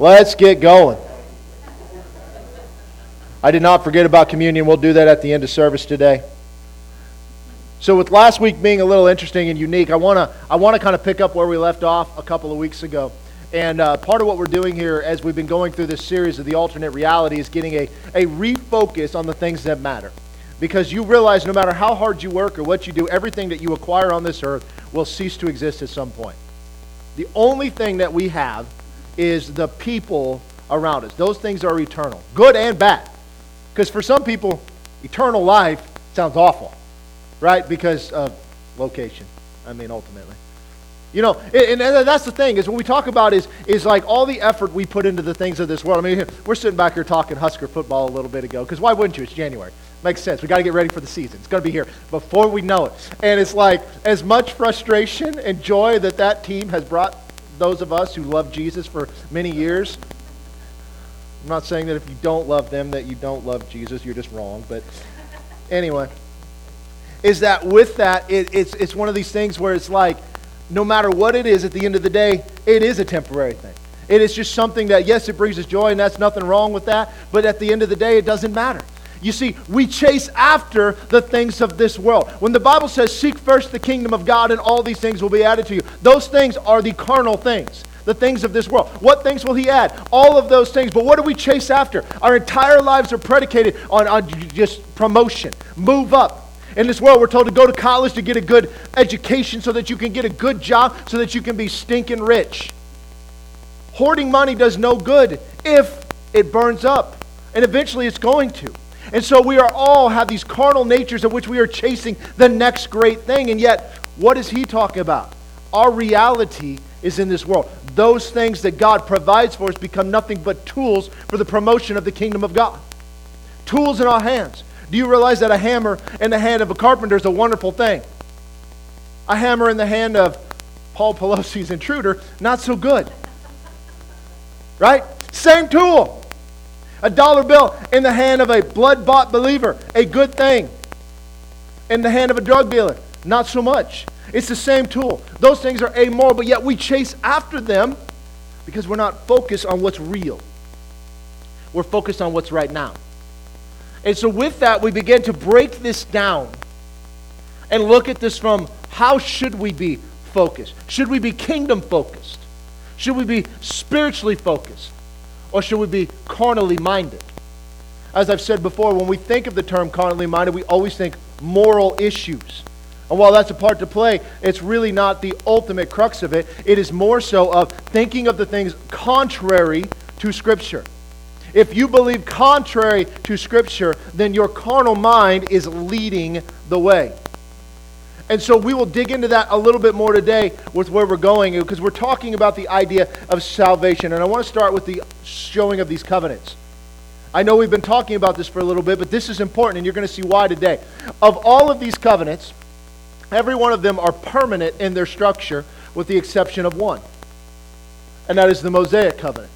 Let's get going. I did not forget about communion. We'll do that at the end of service today. So, with last week being a little interesting and unique, I want to I want to kind of pick up where we left off a couple of weeks ago. And uh, part of what we're doing here, as we've been going through this series of the alternate reality, is getting a, a refocus on the things that matter. Because you realize no matter how hard you work or what you do, everything that you acquire on this earth will cease to exist at some point. The only thing that we have is the people around us. Those things are eternal, good and bad. Because for some people, eternal life sounds awful, right? Because of location, I mean, ultimately. You know, and, that's the thing is what we talk about is is like all the effort we put into the things of this world. I mean, we're sitting back here talking Husker football a little bit ago because why wouldn't you? It's January. Makes sense. We got to get ready for the season. It's going to be here before we know it. And it's like as much frustration and joy that that team has brought those of us who love Jesus for many years I'm not saying that if you don't love them that you don't love Jesus. You're just wrong. But anyway, is that with that, it, it's, it's one of these things where it's like, no matter what it is, at the end of the day, it is a temporary thing. It is just something that, yes, it brings us joy, and that's nothing wrong with that. But at the end of the day, it doesn't matter. You see, we chase after the things of this world. When the Bible says, Seek first the kingdom of God, and all these things will be added to you, those things are the carnal things the things of this world. What things will he add? All of those things. But what do we chase after? Our entire lives are predicated on, on just promotion, move up. In this world, we're told to go to college to get a good education so that you can get a good job, so that you can be stinking rich. Hoarding money does no good if it burns up. And eventually it's going to. And so we are all have these carnal natures of which we are chasing the next great thing. And yet, what is he talking about? Our reality is in this world. Those things that God provides for us become nothing but tools for the promotion of the kingdom of God. Tools in our hands. Do you realize that a hammer in the hand of a carpenter is a wonderful thing? A hammer in the hand of Paul Pelosi's intruder, not so good. Right? Same tool. A dollar bill in the hand of a blood bought believer, a good thing. In the hand of a drug dealer, not so much. It's the same tool. Those things are amoral, but yet we chase after them because we're not focused on what's real. We're focused on what's right now. And so, with that, we begin to break this down and look at this from how should we be focused? Should we be kingdom focused? Should we be spiritually focused? Or should we be carnally minded? As I've said before, when we think of the term carnally minded, we always think moral issues. And while that's a part to play, it's really not the ultimate crux of it. It is more so of thinking of the things contrary to Scripture. If you believe contrary to Scripture, then your carnal mind is leading the way. And so we will dig into that a little bit more today with where we're going because we're talking about the idea of salvation. And I want to start with the showing of these covenants. I know we've been talking about this for a little bit, but this is important, and you're going to see why today. Of all of these covenants, Every one of them are permanent in their structure, with the exception of one, and that is the Mosaic covenant.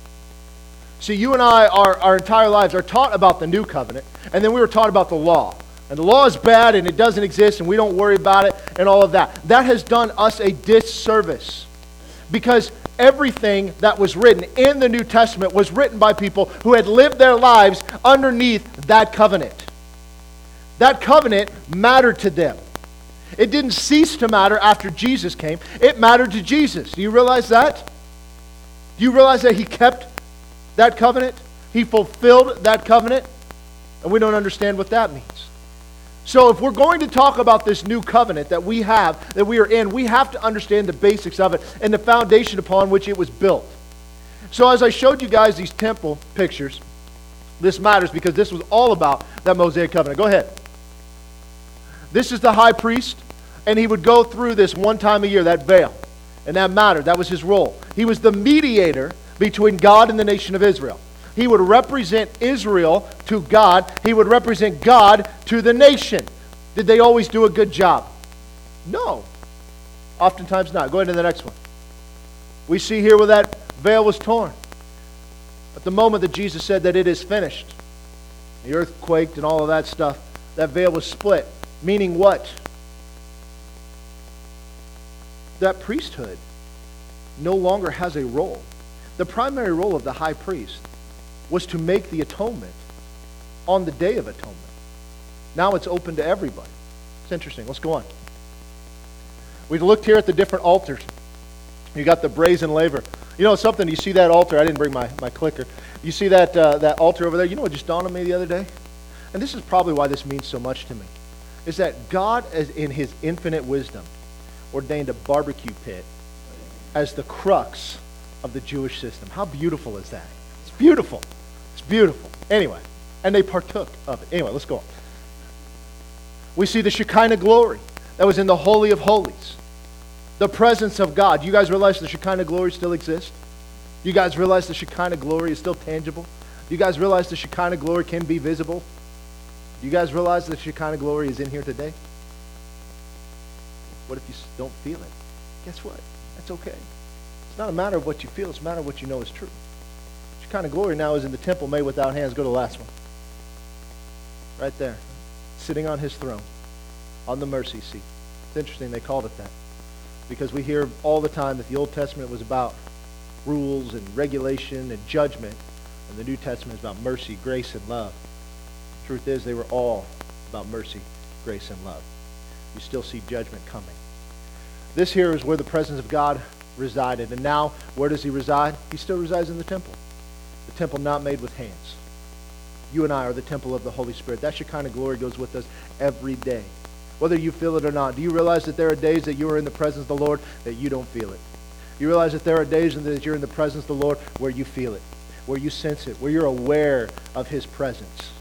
See, you and I, our, our entire lives, are taught about the new covenant, and then we were taught about the law. And the law is bad and it doesn't exist and we don't worry about it and all of that. That has done us a disservice because everything that was written in the New Testament was written by people who had lived their lives underneath that covenant. That covenant mattered to them. It didn't cease to matter after Jesus came. It mattered to Jesus. Do you realize that? Do you realize that he kept that covenant? He fulfilled that covenant? And we don't understand what that means. So, if we're going to talk about this new covenant that we have, that we are in, we have to understand the basics of it and the foundation upon which it was built. So, as I showed you guys these temple pictures, this matters because this was all about that Mosaic covenant. Go ahead. This is the high priest, and he would go through this one time a year, that veil. And that mattered. That was his role. He was the mediator between God and the nation of Israel. He would represent Israel to God, he would represent God to the nation. Did they always do a good job? No. Oftentimes not. Go into the next one. We see here where that veil was torn. At the moment that Jesus said that it is finished, the earth quaked and all of that stuff, that veil was split. Meaning what? That priesthood no longer has a role. The The primary role of the high priest was to make the atonement on the Day of Atonement. Now it's open to everybody. It's interesting. Let's go on. We looked here at the different altars. You got the brazen laver. You know something? You see that altar? I didn't bring my, my clicker. You see that, uh, that altar over there? You know what just dawned on me the other day? And this is probably why this means so much to me. Is that God, as in his infinite wisdom, ordained a barbecue pit as the crux of the Jewish system. How beautiful is that? It's beautiful. It's beautiful. Anyway, and they partook of it. Anyway, let's go on. We see the Shekinah glory that was in the Holy of Holies. The presence of God. You guys realize the Shekinah glory still exists? You guys realize the Shekinah glory is still tangible? You guys realize the Shekinah glory can be visible? Do you guys realize the Shekinah glory is in here today? What if you don't feel it? Guess what? That's okay. It's not a matter of what you feel, it's a matter of what you know is true. Shekinah glory now is in the temple made without hands. Go to the last one. Right there. Sitting on his throne. On the mercy seat. It's interesting they called it that. Because we hear all the time that the Old Testament was about rules and regulation and judgment. And the New Testament is about mercy, grace, and love. Truth is, they were all about mercy, grace, and love. You still see judgment coming. This here is where the presence of God resided. And now, where does he reside? He still resides in the temple. The temple not made with hands. You and I are the temple of the Holy Spirit. That Shekinah glory goes with us every day. Whether you feel it or not. Do you realize that there are days that you are in the presence of the Lord that you don't feel it? You realize that there are days that you're in the presence of the Lord where you feel it, where you sense it, where you're aware of his presence.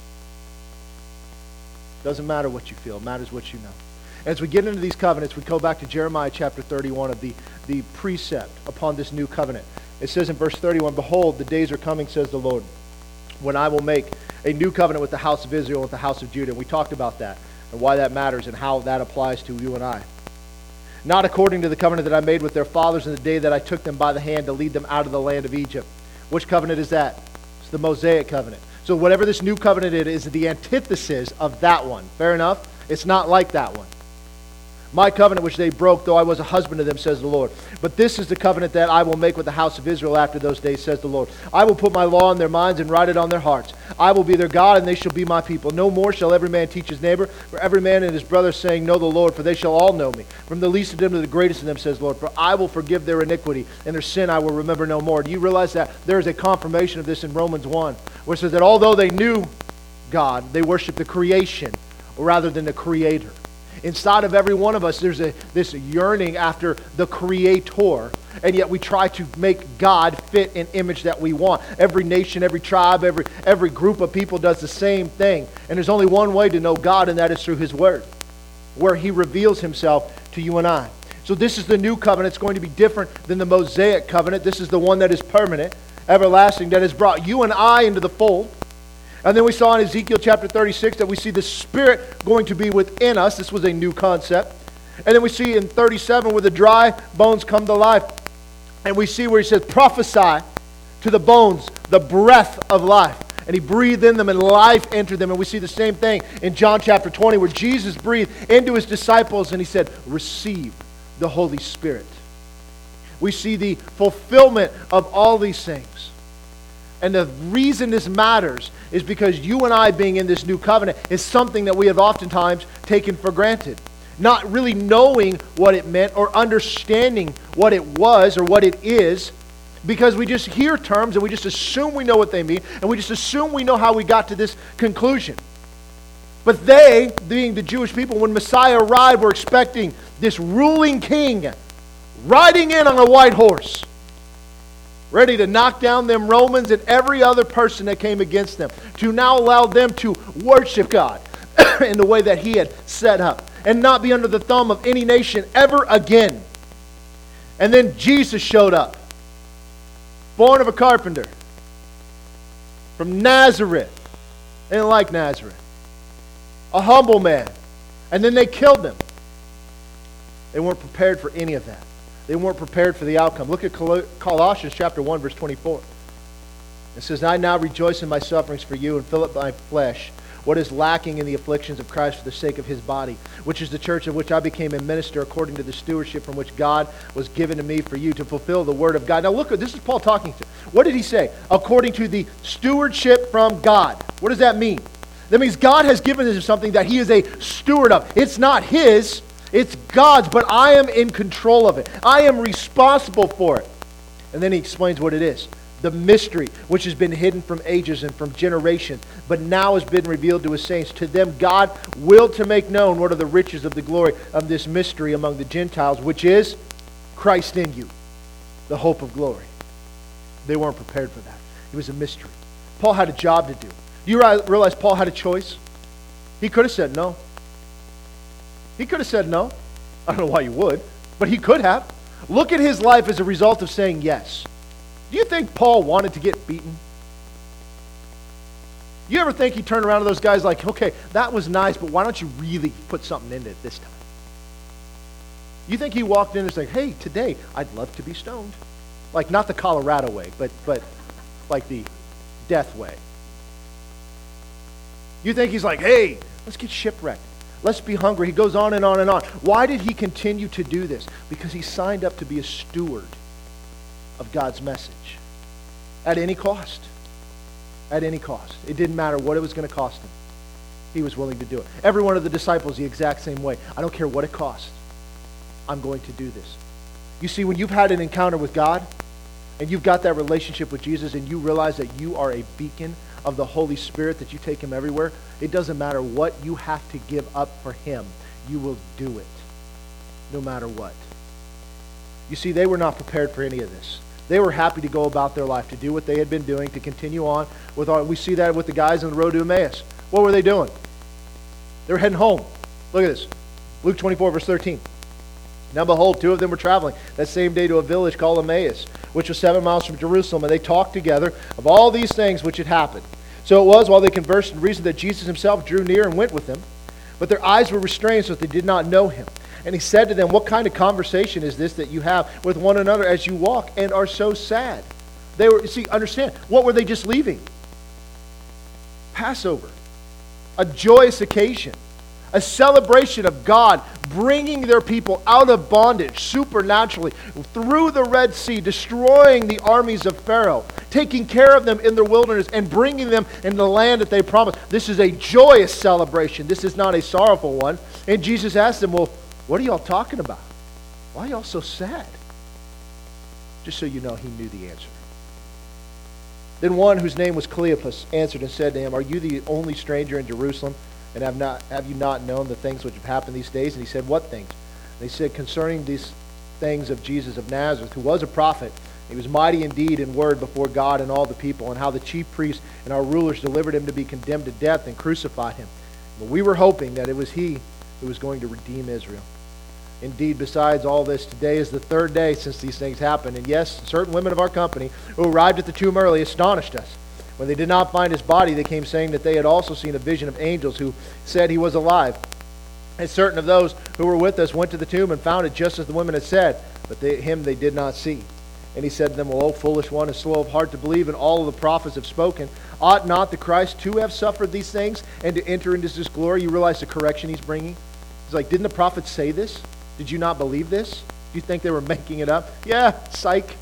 Doesn't matter what you feel, matters what you know. As we get into these covenants, we go back to Jeremiah chapter 31 of the, the precept upon this new covenant. It says in verse 31, Behold, the days are coming, says the Lord, when I will make a new covenant with the house of Israel and with the house of Judah. And we talked about that and why that matters and how that applies to you and I not according to the covenant that I made with their fathers in the day that I took them by the hand to lead them out of the land of Egypt. Which covenant is that? It's the Mosaic covenant. So whatever this new covenant is, is the antithesis of that one. Fair enough? It's not like that one. My covenant which they broke, though I was a husband to them, says the Lord. But this is the covenant that I will make with the house of Israel after those days, says the Lord. I will put my law in their minds and write it on their hearts. I will be their God, and they shall be my people. No more shall every man teach his neighbor, for every man and his brother, saying, Know the Lord, for they shall all know me. From the least of them to the greatest of them, says the Lord. For I will forgive their iniquity, and their sin I will remember no more. Do you realize that there is a confirmation of this in Romans 1, where it says that although they knew God, they worshiped the creation rather than the creator. Inside of every one of us, there's a, this yearning after the Creator, and yet we try to make God fit an image that we want. Every nation, every tribe, every, every group of people does the same thing. And there's only one way to know God, and that is through His Word, where He reveals Himself to you and I. So this is the new covenant. It's going to be different than the Mosaic covenant. This is the one that is permanent, everlasting, that has brought you and I into the fold. And then we saw in Ezekiel chapter 36 that we see the Spirit going to be within us. This was a new concept. And then we see in 37 where the dry bones come to life. And we see where he says, prophesy to the bones the breath of life. And he breathed in them and life entered them. And we see the same thing in John chapter 20 where Jesus breathed into his disciples and he said, receive the Holy Spirit. We see the fulfillment of all these things. And the reason this matters is because you and I being in this new covenant is something that we have oftentimes taken for granted. Not really knowing what it meant or understanding what it was or what it is because we just hear terms and we just assume we know what they mean and we just assume we know how we got to this conclusion. But they, being the Jewish people, when Messiah arrived, were expecting this ruling king riding in on a white horse ready to knock down them Romans and every other person that came against them, to now allow them to worship God in the way that He had set up and not be under the thumb of any nation ever again. And then Jesus showed up, born of a carpenter from Nazareth. They didn't like Nazareth. A humble man. And then they killed him. They weren't prepared for any of that. They weren't prepared for the outcome. Look at Colossians chapter 1, verse 24. It says, I now rejoice in my sufferings for you and fill up my flesh what is lacking in the afflictions of Christ for the sake of his body, which is the church of which I became a minister according to the stewardship from which God was given to me for you to fulfill the word of God. Now look, this is Paul talking to. What did he say? According to the stewardship from God. What does that mean? That means God has given him something that he is a steward of. It's not his, it's God's, but I am in control of it. I am responsible for it. And then he explains what it is the mystery which has been hidden from ages and from generations, but now has been revealed to his saints. To them, God willed to make known what are the riches of the glory of this mystery among the Gentiles, which is Christ in you, the hope of glory. They weren't prepared for that. It was a mystery. Paul had a job to do. Do you realize Paul had a choice? He could have said no. He could have said no. I don't know why you would, but he could have. Look at his life as a result of saying yes. Do you think Paul wanted to get beaten? You ever think he turned around to those guys like, okay, that was nice, but why don't you really put something into it this time? You think he walked in and said, hey, today I'd love to be stoned? Like not the Colorado way, but but like the death way. You think he's like, hey, let's get shipwrecked. Let's be hungry. He goes on and on and on. Why did he continue to do this? Because he signed up to be a steward of God's message at any cost. At any cost. It didn't matter what it was going to cost him. He was willing to do it. Every one of the disciples, the exact same way. I don't care what it costs. I'm going to do this. You see, when you've had an encounter with God and you've got that relationship with Jesus and you realize that you are a beacon of the Holy Spirit, that you take him everywhere, it doesn't matter what you have to give up for him. You will do it no matter what. You see, they were not prepared for any of this. They were happy to go about their life, to do what they had been doing, to continue on with our, we see that with the guys on the road to Emmaus. What were they doing? They were heading home. Look at this. Luke 24, verse 13. Now behold, two of them were traveling that same day to a village called Emmaus, which was seven miles from Jerusalem, and they talked together of all these things which had happened. So it was while they conversed and reasoned that Jesus himself drew near and went with them. But their eyes were restrained so that they did not know him. And he said to them, What kind of conversation is this that you have with one another as you walk and are so sad? They were, see, understand, what were they just leaving? Passover, a joyous occasion a celebration of God bringing their people out of bondage supernaturally through the Red Sea, destroying the armies of Pharaoh, taking care of them in the wilderness, and bringing them in the land that they promised. This is a joyous celebration. This is not a sorrowful one. And Jesus asked them, Well, what are y'all talking about? Why are y'all so sad? Just so you know, he knew the answer. Then one whose name was Cleopas answered and said to him, Are you the only stranger in Jerusalem? And have, not, have you not known the things which have happened these days? And he said, What things? And they said, Concerning these things of Jesus of Nazareth, who was a prophet. He was mighty indeed in word before God and all the people, and how the chief priests and our rulers delivered him to be condemned to death and crucified him. But we were hoping that it was he who was going to redeem Israel. Indeed, besides all this, today is the third day since these things happened. And yes, certain women of our company who arrived at the tomb early astonished us. When they did not find his body, they came saying that they had also seen a vision of angels who said he was alive. And certain of those who were with us went to the tomb and found it just as the women had said, but they, him they did not see. And he said to them, Well, O foolish one, and slow of heart to believe, and all the prophets have spoken. Ought not the Christ to have suffered these things and to enter into this glory? You realize the correction he's bringing? He's like, Didn't the prophets say this? Did you not believe this? Do you think they were making it up? Yeah, psych.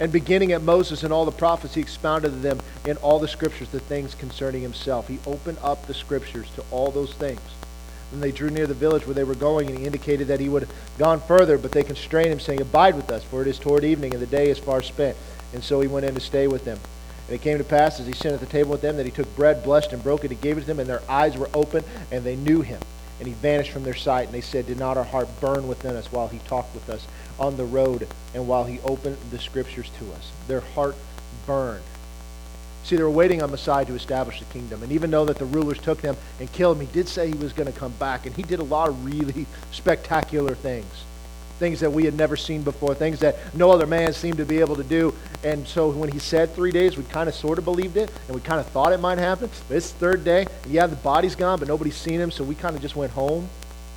And beginning at Moses and all the prophets, he expounded to them in all the scriptures the things concerning himself. He opened up the scriptures to all those things. Then they drew near the village where they were going, and he indicated that he would have gone further, but they constrained him, saying, Abide with us, for it is toward evening, and the day is far spent. And so he went in to stay with them. And it came to pass, as he sat at the table with them, that he took bread, blessed, and broke it, and gave it to them, and their eyes were open, and they knew him. And he vanished from their sight, and they said, Did not our heart burn within us while he talked with us on the road and while he opened the scriptures to us? Their heart burned. See, they were waiting on Messiah to establish the kingdom. And even though that the rulers took them and killed him, he did say he was going to come back. And he did a lot of really spectacular things things that we had never seen before, things that no other man seemed to be able to do. And so when he said three days, we kind of sort of believed it, and we kind of thought it might happen. But it's third day, yeah, the body's gone, but nobody's seen him, so we kind of just went home,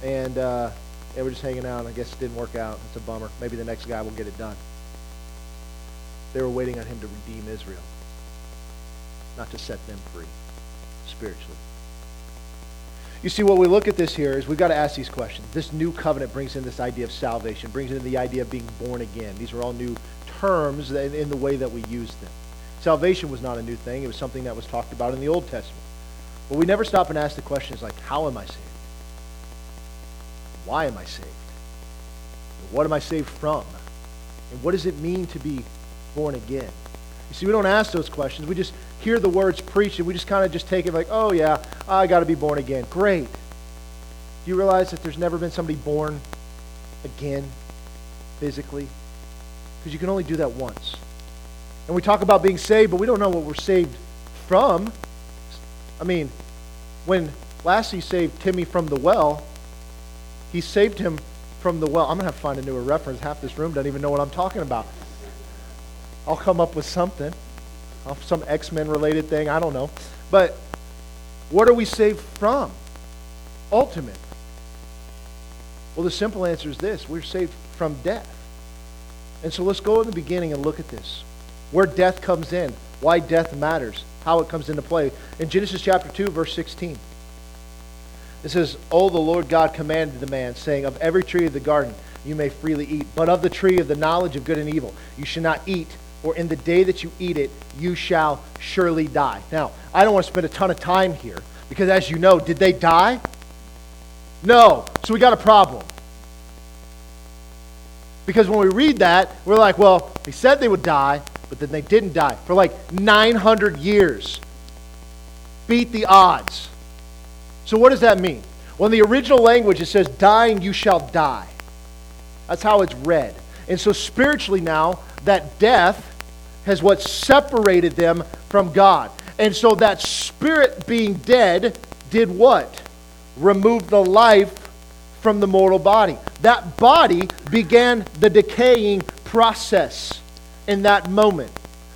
and uh, yeah, we're just hanging out. I guess it didn't work out. It's a bummer. Maybe the next guy will get it done. They were waiting on him to redeem Israel, not to set them free spiritually. You see, what we look at this here is we've got to ask these questions. This new covenant brings in this idea of salvation, brings in the idea of being born again. These are all new terms in the way that we use them. Salvation was not a new thing. It was something that was talked about in the Old Testament. But we never stop and ask the questions like, how am I saved? Why am I saved? what am I saved from? And what does it mean to be born again? You see, we don't ask those questions. We just hear the words preached and we just kind of just take it like, oh yeah, I got to be born again. Great. Do you realize that there's never been somebody born again physically? Because you can only do that once. And we talk about being saved, but we don't know what we're saved from. I mean, when Lassie saved Timmy from the well, he saved him from the well. I'm going to have to find a newer reference. Half this room doesn't even know what I'm talking about. I'll come up with something. Uh, some X Men related thing. I don't know. But what are we saved from? Ultimate. Well, the simple answer is this we're saved from death. And so let's go in the beginning and look at this. Where death comes in, why death matters, how it comes into play. In Genesis chapter 2, verse 16, it says, Oh, the Lord God commanded the man, saying, Of every tree of the garden you may freely eat, but of the tree of the knowledge of good and evil you shall not eat, or in the day that you eat it, you shall surely die. Now, I don't want to spend a ton of time here, because as you know, did they die? No. So we got a problem. Because when we read that, we're like, well, they said they would die, but then they didn't die for like 900 years. Beat the odds. So, what does that mean? Well, in the original language, it says, dying, you shall die. That's how it's read. And so, spiritually, now, that death has what separated them from God. And so, that spirit being dead did what? Remove the life from the mortal body. That body began the decaying process in that moment.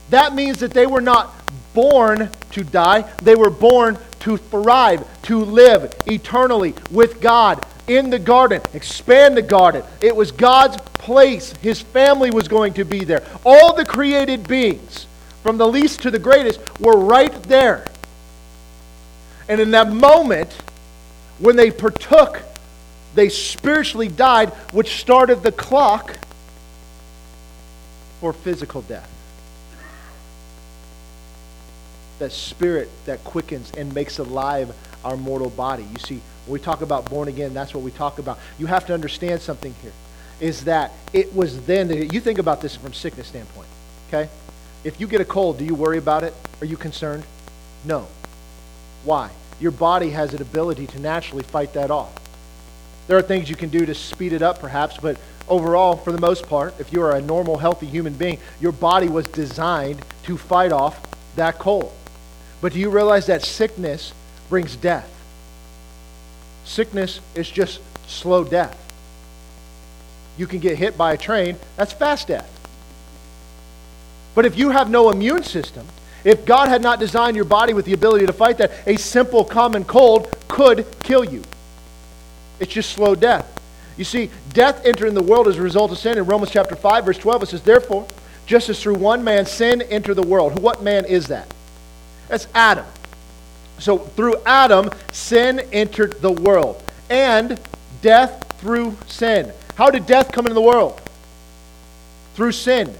That means that they were not born to die, they were born to thrive, to live eternally with God in the garden, expand the garden. It was God's place. His family was going to be there. All the created beings, from the least to the greatest, were right there. And in that moment, when they partook they spiritually died, which started the clock for physical death. That spirit that quickens and makes alive our mortal body. You see, when we talk about born again, that's what we talk about. You have to understand something here. Is that it was then that you think about this from sickness standpoint, okay? If you get a cold, do you worry about it? Are you concerned? No. Why? Your body has an ability to naturally fight that off. There are things you can do to speed it up, perhaps, but overall, for the most part, if you are a normal, healthy human being, your body was designed to fight off that cold. But do you realize that sickness brings death? Sickness is just slow death. You can get hit by a train, that's fast death. But if you have no immune system, if God had not designed your body with the ability to fight that, a simple common cold could kill you. It's just slow death. You see, death entered the world as a result of sin. In Romans chapter 5, verse 12, it says, Therefore, just as through one man sin entered the world. What man is that? That's Adam. So through Adam, sin entered the world. And death through sin. How did death come into the world? Through sin.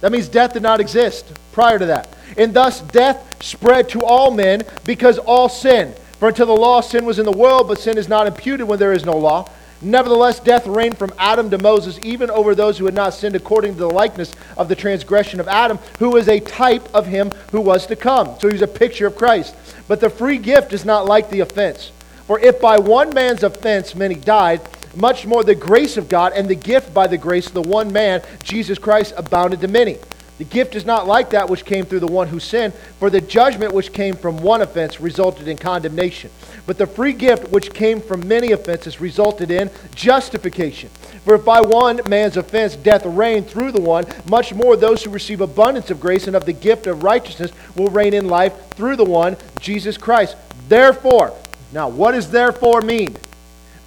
That means death did not exist prior to that. And thus death spread to all men because all sin. For until the law, sin was in the world, but sin is not imputed when there is no law. Nevertheless, death reigned from Adam to Moses, even over those who had not sinned according to the likeness of the transgression of Adam, who is a type of him who was to come. So he's a picture of Christ. But the free gift is not like the offense. For if by one man's offense many died, much more the grace of God and the gift by the grace of the one man, Jesus Christ, abounded to many. The gift is not like that which came through the one who sinned, for the judgment which came from one offense resulted in condemnation. But the free gift which came from many offenses resulted in justification. For if by one man's offense death reigned through the one, much more those who receive abundance of grace and of the gift of righteousness will reign in life through the one, Jesus Christ. Therefore, now what does therefore mean?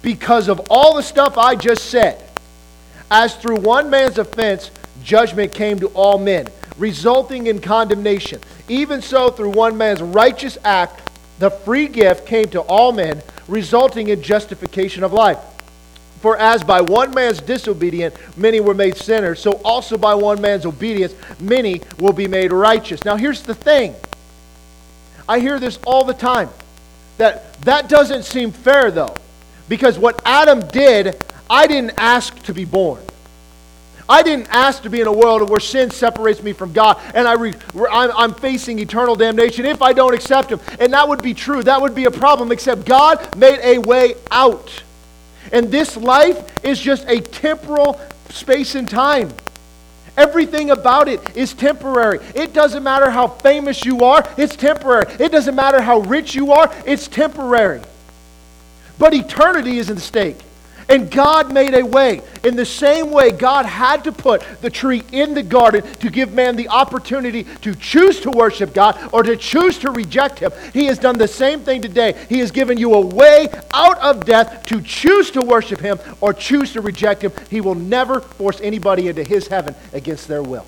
Because of all the stuff I just said, as through one man's offense, judgment came to all men, resulting in condemnation. Even so, through one man's righteous act, the free gift came to all men, resulting in justification of life. For as by one man's disobedience many were made sinners, so also by one man's obedience many will be made righteous. Now here's the thing. I hear this all the time. That that doesn't seem fair though. Because what Adam did, I didn't ask to be born. I didn't ask to be in a world where sin separates me from God and I re, I'm, I'm facing eternal damnation if I don't accept Him. And that would be true. That would be a problem, except God made a way out. And this life is just a temporal space and time. Everything about it is temporary. It doesn't matter how famous you are, it's temporary. It doesn't matter how rich you are, it's temporary. But eternity is at stake. And God made a way. In the same way, God had to put the tree in the garden to give man the opportunity to choose to worship God or to choose to reject Him. He has done the same thing today. He has given you a way out of death to choose to worship Him or choose to reject Him. He will never force anybody into His heaven against their will.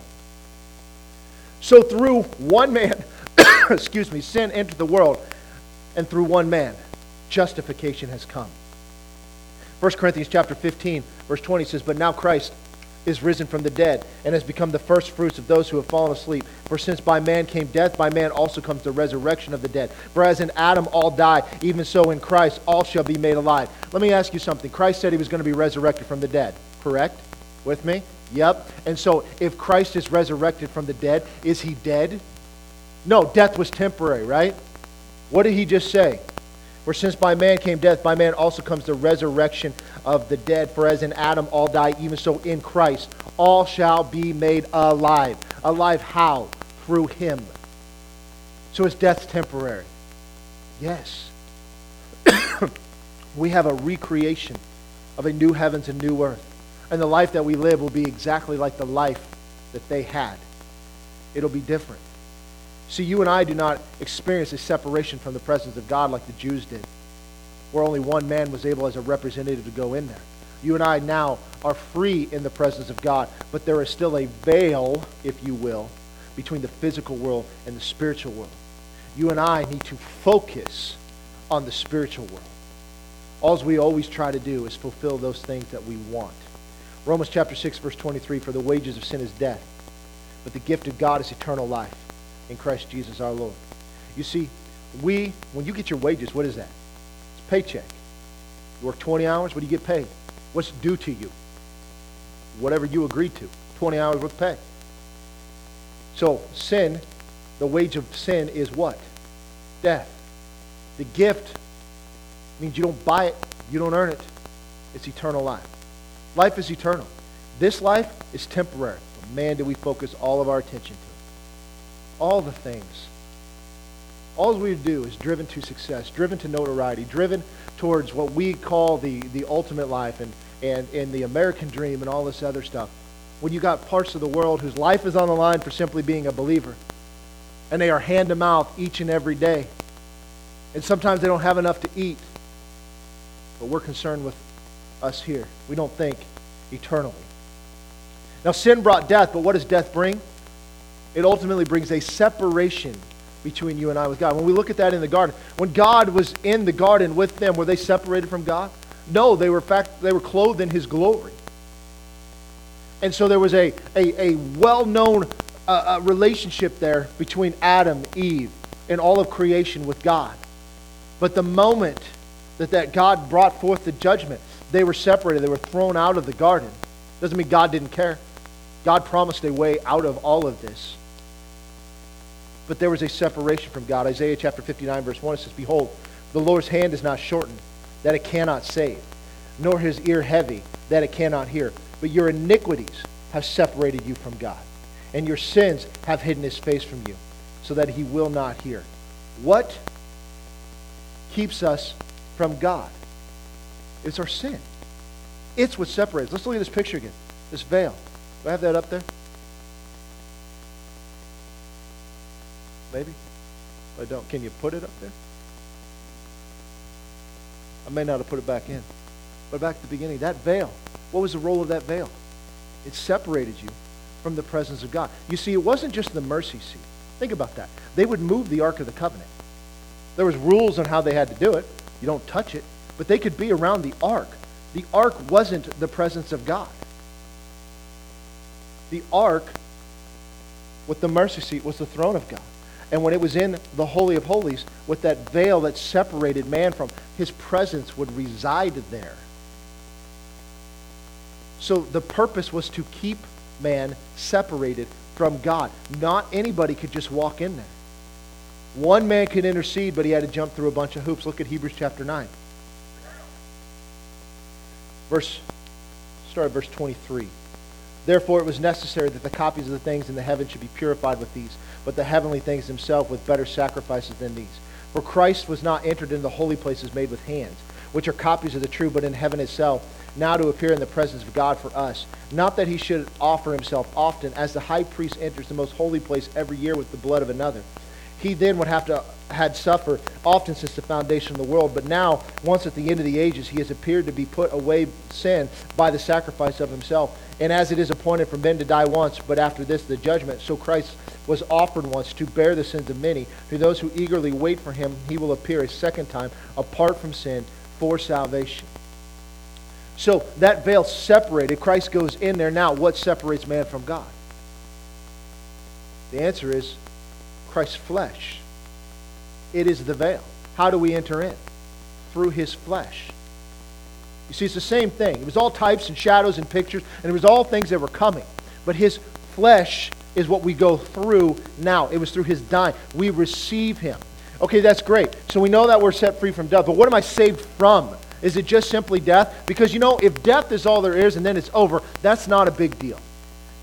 So, through one man, excuse me, sin entered the world, and through one man, justification has come. 1 Corinthians chapter 15, verse 20 says, But now Christ is risen from the dead and has become the first fruits of those who have fallen asleep. For since by man came death, by man also comes the resurrection of the dead. For as in Adam all die, even so in Christ all shall be made alive. Let me ask you something. Christ said he was going to be resurrected from the dead, correct? With me? Yep. And so if Christ is resurrected from the dead, is he dead? No, death was temporary, right? What did he just say? For since by man came death, by man also comes the resurrection of the dead. For as in Adam all die, even so in Christ all shall be made alive. Alive how? Through him. So is death temporary? Yes. we have a recreation of a new heavens and new earth. And the life that we live will be exactly like the life that they had. It'll be different. See, you and I do not experience a separation from the presence of God like the Jews did, where only one man was able as a representative to go in there. You and I now are free in the presence of God, but there is still a veil, if you will, between the physical world and the spiritual world. You and I need to focus on the spiritual world. All we always try to do is fulfill those things that we want. Romans chapter 6, verse 23 For the wages of sin is death, but the gift of God is eternal life in Christ Jesus our Lord. You see, we, when you get your wages, what is that? It's paycheck. You work 20 hours, what do you get paid? What's due to you? Whatever you agreed to. 20 hours worth of pay. So, sin, the wage of sin is what? Death. The gift means you don't buy it, you don't earn it. It's eternal life. Life is eternal. This life is temporary. But man, do we focus all of our attention to all the things. All we do is driven to success, driven to notoriety, driven towards what we call the, the ultimate life and, and, and the American dream and all this other stuff. When you got parts of the world whose life is on the line for simply being a believer, and they are hand to mouth each and every day. And sometimes they don't have enough to eat. But we're concerned with us here. We don't think eternally. Now, sin brought death, but what does death bring? It ultimately brings a separation between you and I with God. When we look at that in the garden, when God was in the garden with them, were they separated from God? No, they were fact they were clothed in his glory. And so there was a, a, a well-known uh, uh, relationship there between Adam, Eve, and all of creation with God. But the moment that, that God brought forth the judgment, they were separated. They were thrown out of the garden. Doesn't mean God didn't care. God promised a way out of all of this but there was a separation from God. Isaiah chapter 59, verse 1, it says, Behold, the Lord's hand is not shortened, that it cannot save, nor his ear heavy, that it cannot hear. But your iniquities have separated you from God, and your sins have hidden his face from you, so that he will not hear. What keeps us from God? It's our sin. It's what separates. Let's look at this picture again. This veil. Do I have that up there? Maybe? I don't. Can you put it up there? I may not have put it back in. But back at the beginning, that veil, what was the role of that veil? It separated you from the presence of God. You see, it wasn't just the mercy seat. Think about that. They would move the Ark of the Covenant. There was rules on how they had to do it. You don't touch it. But they could be around the Ark The ark wasn't the presence of God. The ark with the mercy seat was the throne of God. And when it was in the Holy of Holies, with that veil that separated man from, his presence would reside there. So the purpose was to keep man separated from God. Not anybody could just walk in there. One man could intercede, but he had to jump through a bunch of hoops. Look at Hebrews chapter 9. Verse, start at verse 23. Therefore, it was necessary that the copies of the things in the heaven should be purified with these, but the heavenly things themselves with better sacrifices than these. For Christ was not entered into the holy places made with hands, which are copies of the true, but in heaven itself, now to appear in the presence of God for us. Not that he should offer himself often, as the high priest enters the most holy place every year with the blood of another he then would have to had suffered often since the foundation of the world. But now, once at the end of the ages, he has appeared to be put away sin by the sacrifice of himself. And as it is appointed for men to die once, but after this the judgment, so Christ was offered once to bear the sins of many. To those who eagerly wait for him, he will appear a second time, apart from sin, for salvation. So that veil separated. Christ goes in there. Now, what separates man from God? The answer is Christ's flesh. It is the veil. How do we enter in? Through his flesh. You see, it's the same thing. It was all types and shadows and pictures, and it was all things that were coming. But his flesh is what we go through now. It was through his dying. We receive him. Okay, that's great. So we know that we're set free from death. But what am I saved from? Is it just simply death? Because you know, if death is all there is and then it's over, that's not a big deal.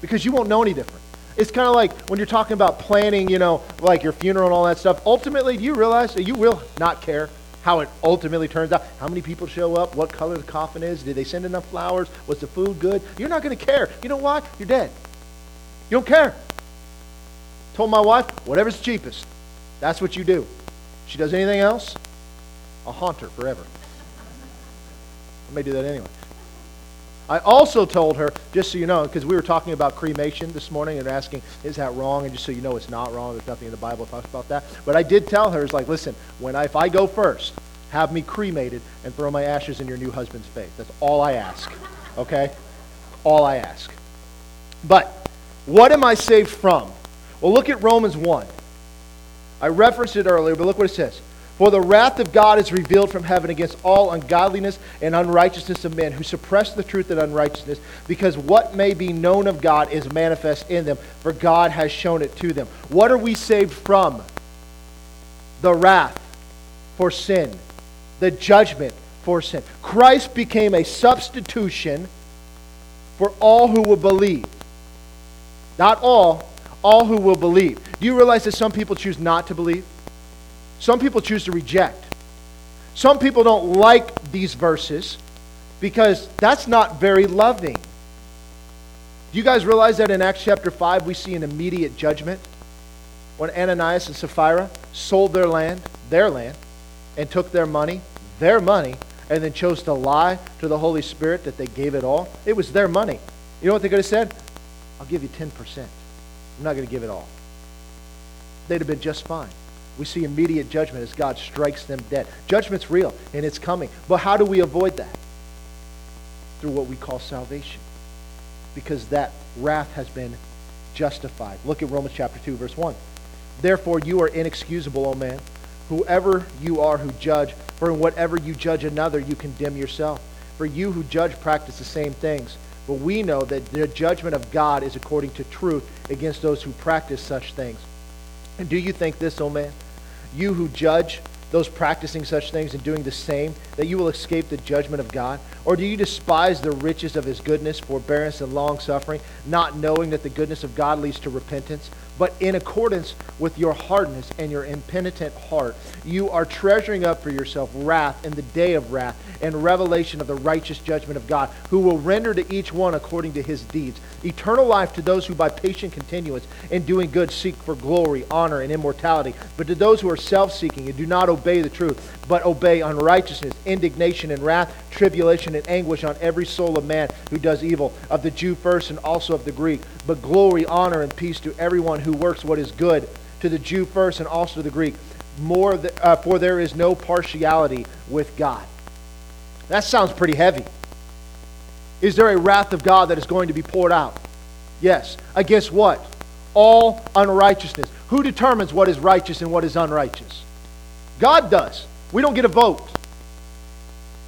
Because you won't know any different. It's kind of like when you're talking about planning, you know, like your funeral and all that stuff. Ultimately, do you realize that you will not care how it ultimately turns out? How many people show up? What color the coffin is? Did they send enough flowers? Was the food good? You're not going to care. You know why? You're dead. You don't care. Told my wife, whatever's cheapest. That's what you do. She does anything else, I'll haunt her forever. I may do that anyway. I also told her, just so you know, because we were talking about cremation this morning and asking, is that wrong? And just so you know, it's not wrong. There's nothing in the Bible that talks about that. But I did tell her, it's like, listen, when I, if I go first, have me cremated and throw my ashes in your new husband's face. That's all I ask. Okay? All I ask. But what am I saved from? Well, look at Romans 1. I referenced it earlier, but look what it says. For the wrath of God is revealed from heaven against all ungodliness and unrighteousness of men who suppress the truth and unrighteousness, because what may be known of God is manifest in them, for God has shown it to them. What are we saved from? The wrath for sin, the judgment for sin. Christ became a substitution for all who will believe. Not all, all who will believe. Do you realize that some people choose not to believe? Some people choose to reject. Some people don't like these verses because that's not very loving. Do you guys realize that in Acts chapter 5 we see an immediate judgment when Ananias and Sapphira sold their land, their land, and took their money, their money, and then chose to lie to the Holy Spirit that they gave it all? It was their money. You know what they could have said? I'll give you 10%. I'm not going to give it all. They'd have been just fine we see immediate judgment as God strikes them dead. Judgment's real and it's coming. But how do we avoid that? Through what we call salvation. Because that wrath has been justified. Look at Romans chapter 2, verse 1. Therefore, you are inexcusable, O man, whoever you are who judge, for in whatever you judge another, you condemn yourself. For you who judge practice the same things. But we know that the judgment of God is according to truth against those who practice such things. And do you think this, O man? You who judge those practicing such things and doing the same, that you will escape the judgment of God? Or do you despise the riches of his goodness, forbearance, and long suffering, not knowing that the goodness of God leads to repentance? But in accordance with your hardness and your impenitent heart, you are treasuring up for yourself wrath in the day of wrath and revelation of the righteous judgment of God, who will render to each one according to his deeds. Eternal life to those who by patient continuance in doing good seek for glory, honor, and immortality. But to those who are self seeking and do not obey the truth, but obey unrighteousness, indignation and wrath, tribulation and anguish on every soul of man who does evil, of the Jew first and also of the Greek. But glory, honor, and peace to everyone who works what is good, to the Jew first and also to the Greek. More uh, for there is no partiality with God. That sounds pretty heavy. Is there a wrath of God that is going to be poured out? Yes. Against what? All unrighteousness. Who determines what is righteous and what is unrighteous? God does. We don't get a vote.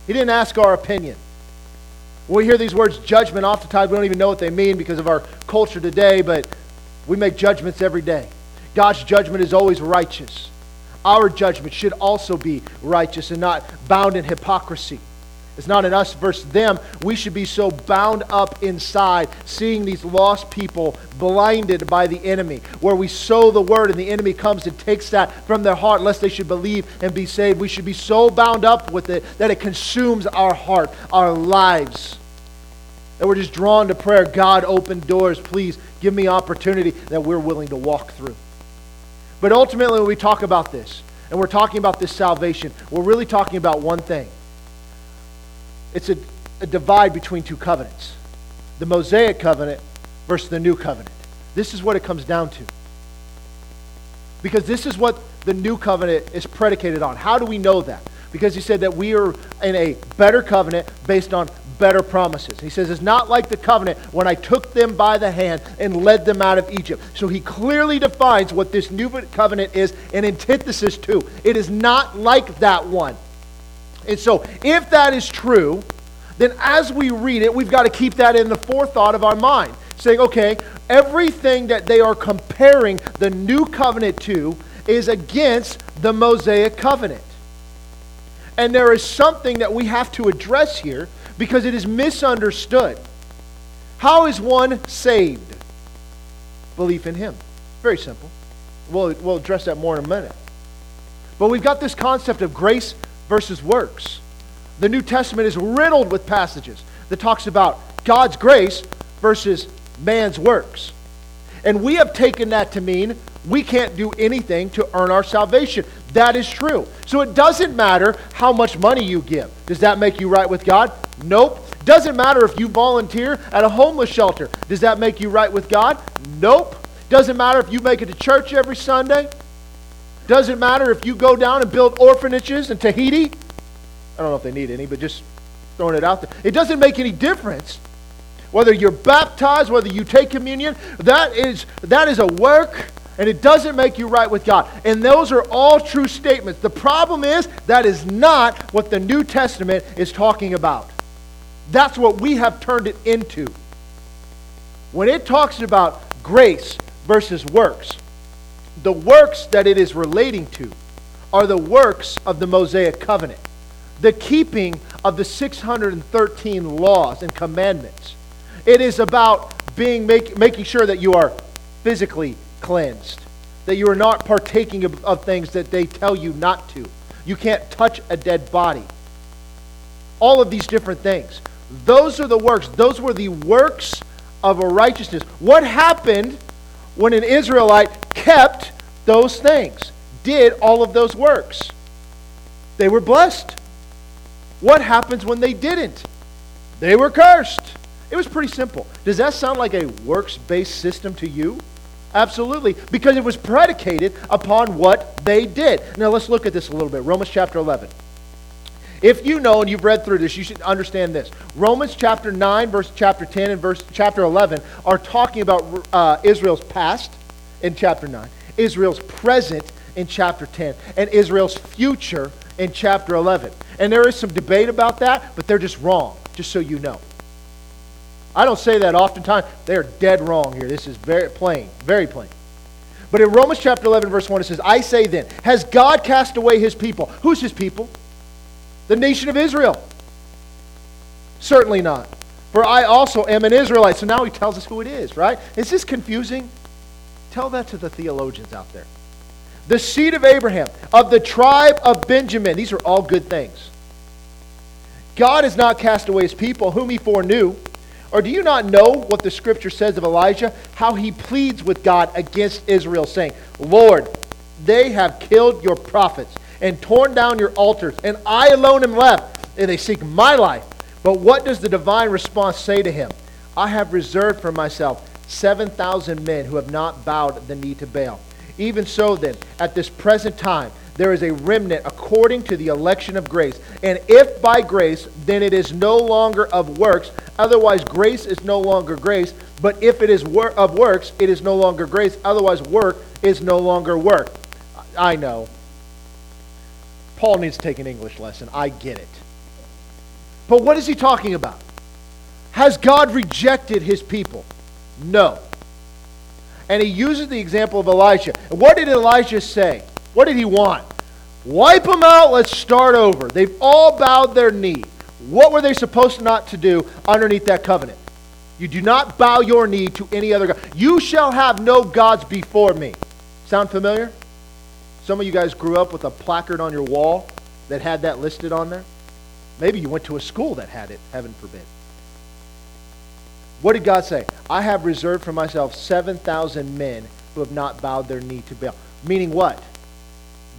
He didn't ask our opinion. When we hear these words judgment, oftentimes we don't even know what they mean because of our culture today, but we make judgments every day. God's judgment is always righteous. Our judgment should also be righteous and not bound in hypocrisy. It's not in us versus them. We should be so bound up inside, seeing these lost people blinded by the enemy, where we sow the word and the enemy comes and takes that from their heart, lest they should believe and be saved. We should be so bound up with it that it consumes our heart, our lives. That we're just drawn to prayer. God, open doors. Please give me opportunity that we're willing to walk through. But ultimately, when we talk about this, and we're talking about this salvation, we're really talking about one thing it's a, a divide between two covenants the Mosaic covenant versus the new covenant. This is what it comes down to. Because this is what the new covenant is predicated on. How do we know that? Because he said that we are in a better covenant based on better promises. He says it's not like the covenant when I took them by the hand and led them out of Egypt. So he clearly defines what this new covenant is an antithesis to. It is not like that one. And so, if that is true, then as we read it, we've got to keep that in the forethought of our mind. Saying, okay, everything that they are comparing the new covenant to is against the Mosaic covenant. And there is something that we have to address here because it is misunderstood. How is one saved? Belief in Him. Very simple. We'll, we'll address that more in a minute. But we've got this concept of grace versus works. The New Testament is riddled with passages that talks about God's grace versus man's works. And we have taken that to mean we can't do anything to earn our salvation. That is true. So it doesn't matter how much money you give. Does that make you right with God? Nope. Doesn't matter if you volunteer at a homeless shelter. Does that make you right with God? Nope. Doesn't matter if you make it to church every Sunday. Doesn't matter if you go down and build orphanages in Tahiti. I don't know if they need any, but just throwing it out there. It doesn't make any difference whether you're baptized, whether you take communion. That is, that is a work, and it doesn't make you right with God. And those are all true statements. The problem is that is not what the New Testament is talking about. That's what we have turned it into. When it talks about grace versus works, the works that it is relating to are the works of the Mosaic covenant, the keeping of the 613 laws and commandments. It is about being make, making sure that you are physically cleansed, that you are not partaking of, of things that they tell you not to. You can't touch a dead body. All of these different things. Those are the works. Those were the works of a righteousness. What happened when an Israelite kept those things, did all of those works. They were blessed. What happens when they didn't? They were cursed. It was pretty simple. Does that sound like a works based system to you? Absolutely, because it was predicated upon what they did. Now let's look at this a little bit. Romans chapter 11. If you know and you've read through this, you should understand this. Romans chapter 9, verse chapter 10, and verse chapter 11 are talking about uh, Israel's past in chapter 9, Israel's present in chapter 10, and Israel's future in chapter 11. And there is some debate about that, but they're just wrong, just so you know. I don't say that oftentimes. They're dead wrong here. This is very plain, very plain. But in Romans chapter 11, verse 1, it says, I say then, has God cast away his people? Who's his people? The nation of Israel. Certainly not. For I also am an Israelite. So now he tells us who it is, right? Is this confusing? Tell that to the theologians out there. The seed of Abraham, of the tribe of Benjamin. These are all good things. God has not cast away his people, whom he foreknew. Or do you not know what the scripture says of Elijah? How he pleads with God against Israel, saying, Lord, they have killed your prophets and torn down your altars, and I alone am left, and they seek my life. But what does the divine response say to him? I have reserved for myself 7,000 men who have not bowed the knee to Baal. Even so, then, at this present time, there is a remnant according to the election of grace. And if by grace, then it is no longer of works. Otherwise, grace is no longer grace. But if it is wor- of works, it is no longer grace. Otherwise, work is no longer work. I know. Paul needs to take an English lesson. I get it. But what is he talking about? Has God rejected his people? No. And he uses the example of Elijah. And what did Elijah say? What did he want? Wipe them out, let's start over. They've all bowed their knee. What were they supposed not to do underneath that covenant? You do not bow your knee to any other God. You shall have no gods before me. Sound familiar? Some of you guys grew up with a placard on your wall that had that listed on there. Maybe you went to a school that had it, heaven forbid. What did God say? I have reserved for myself 7,000 men who have not bowed their knee to Baal. Meaning what?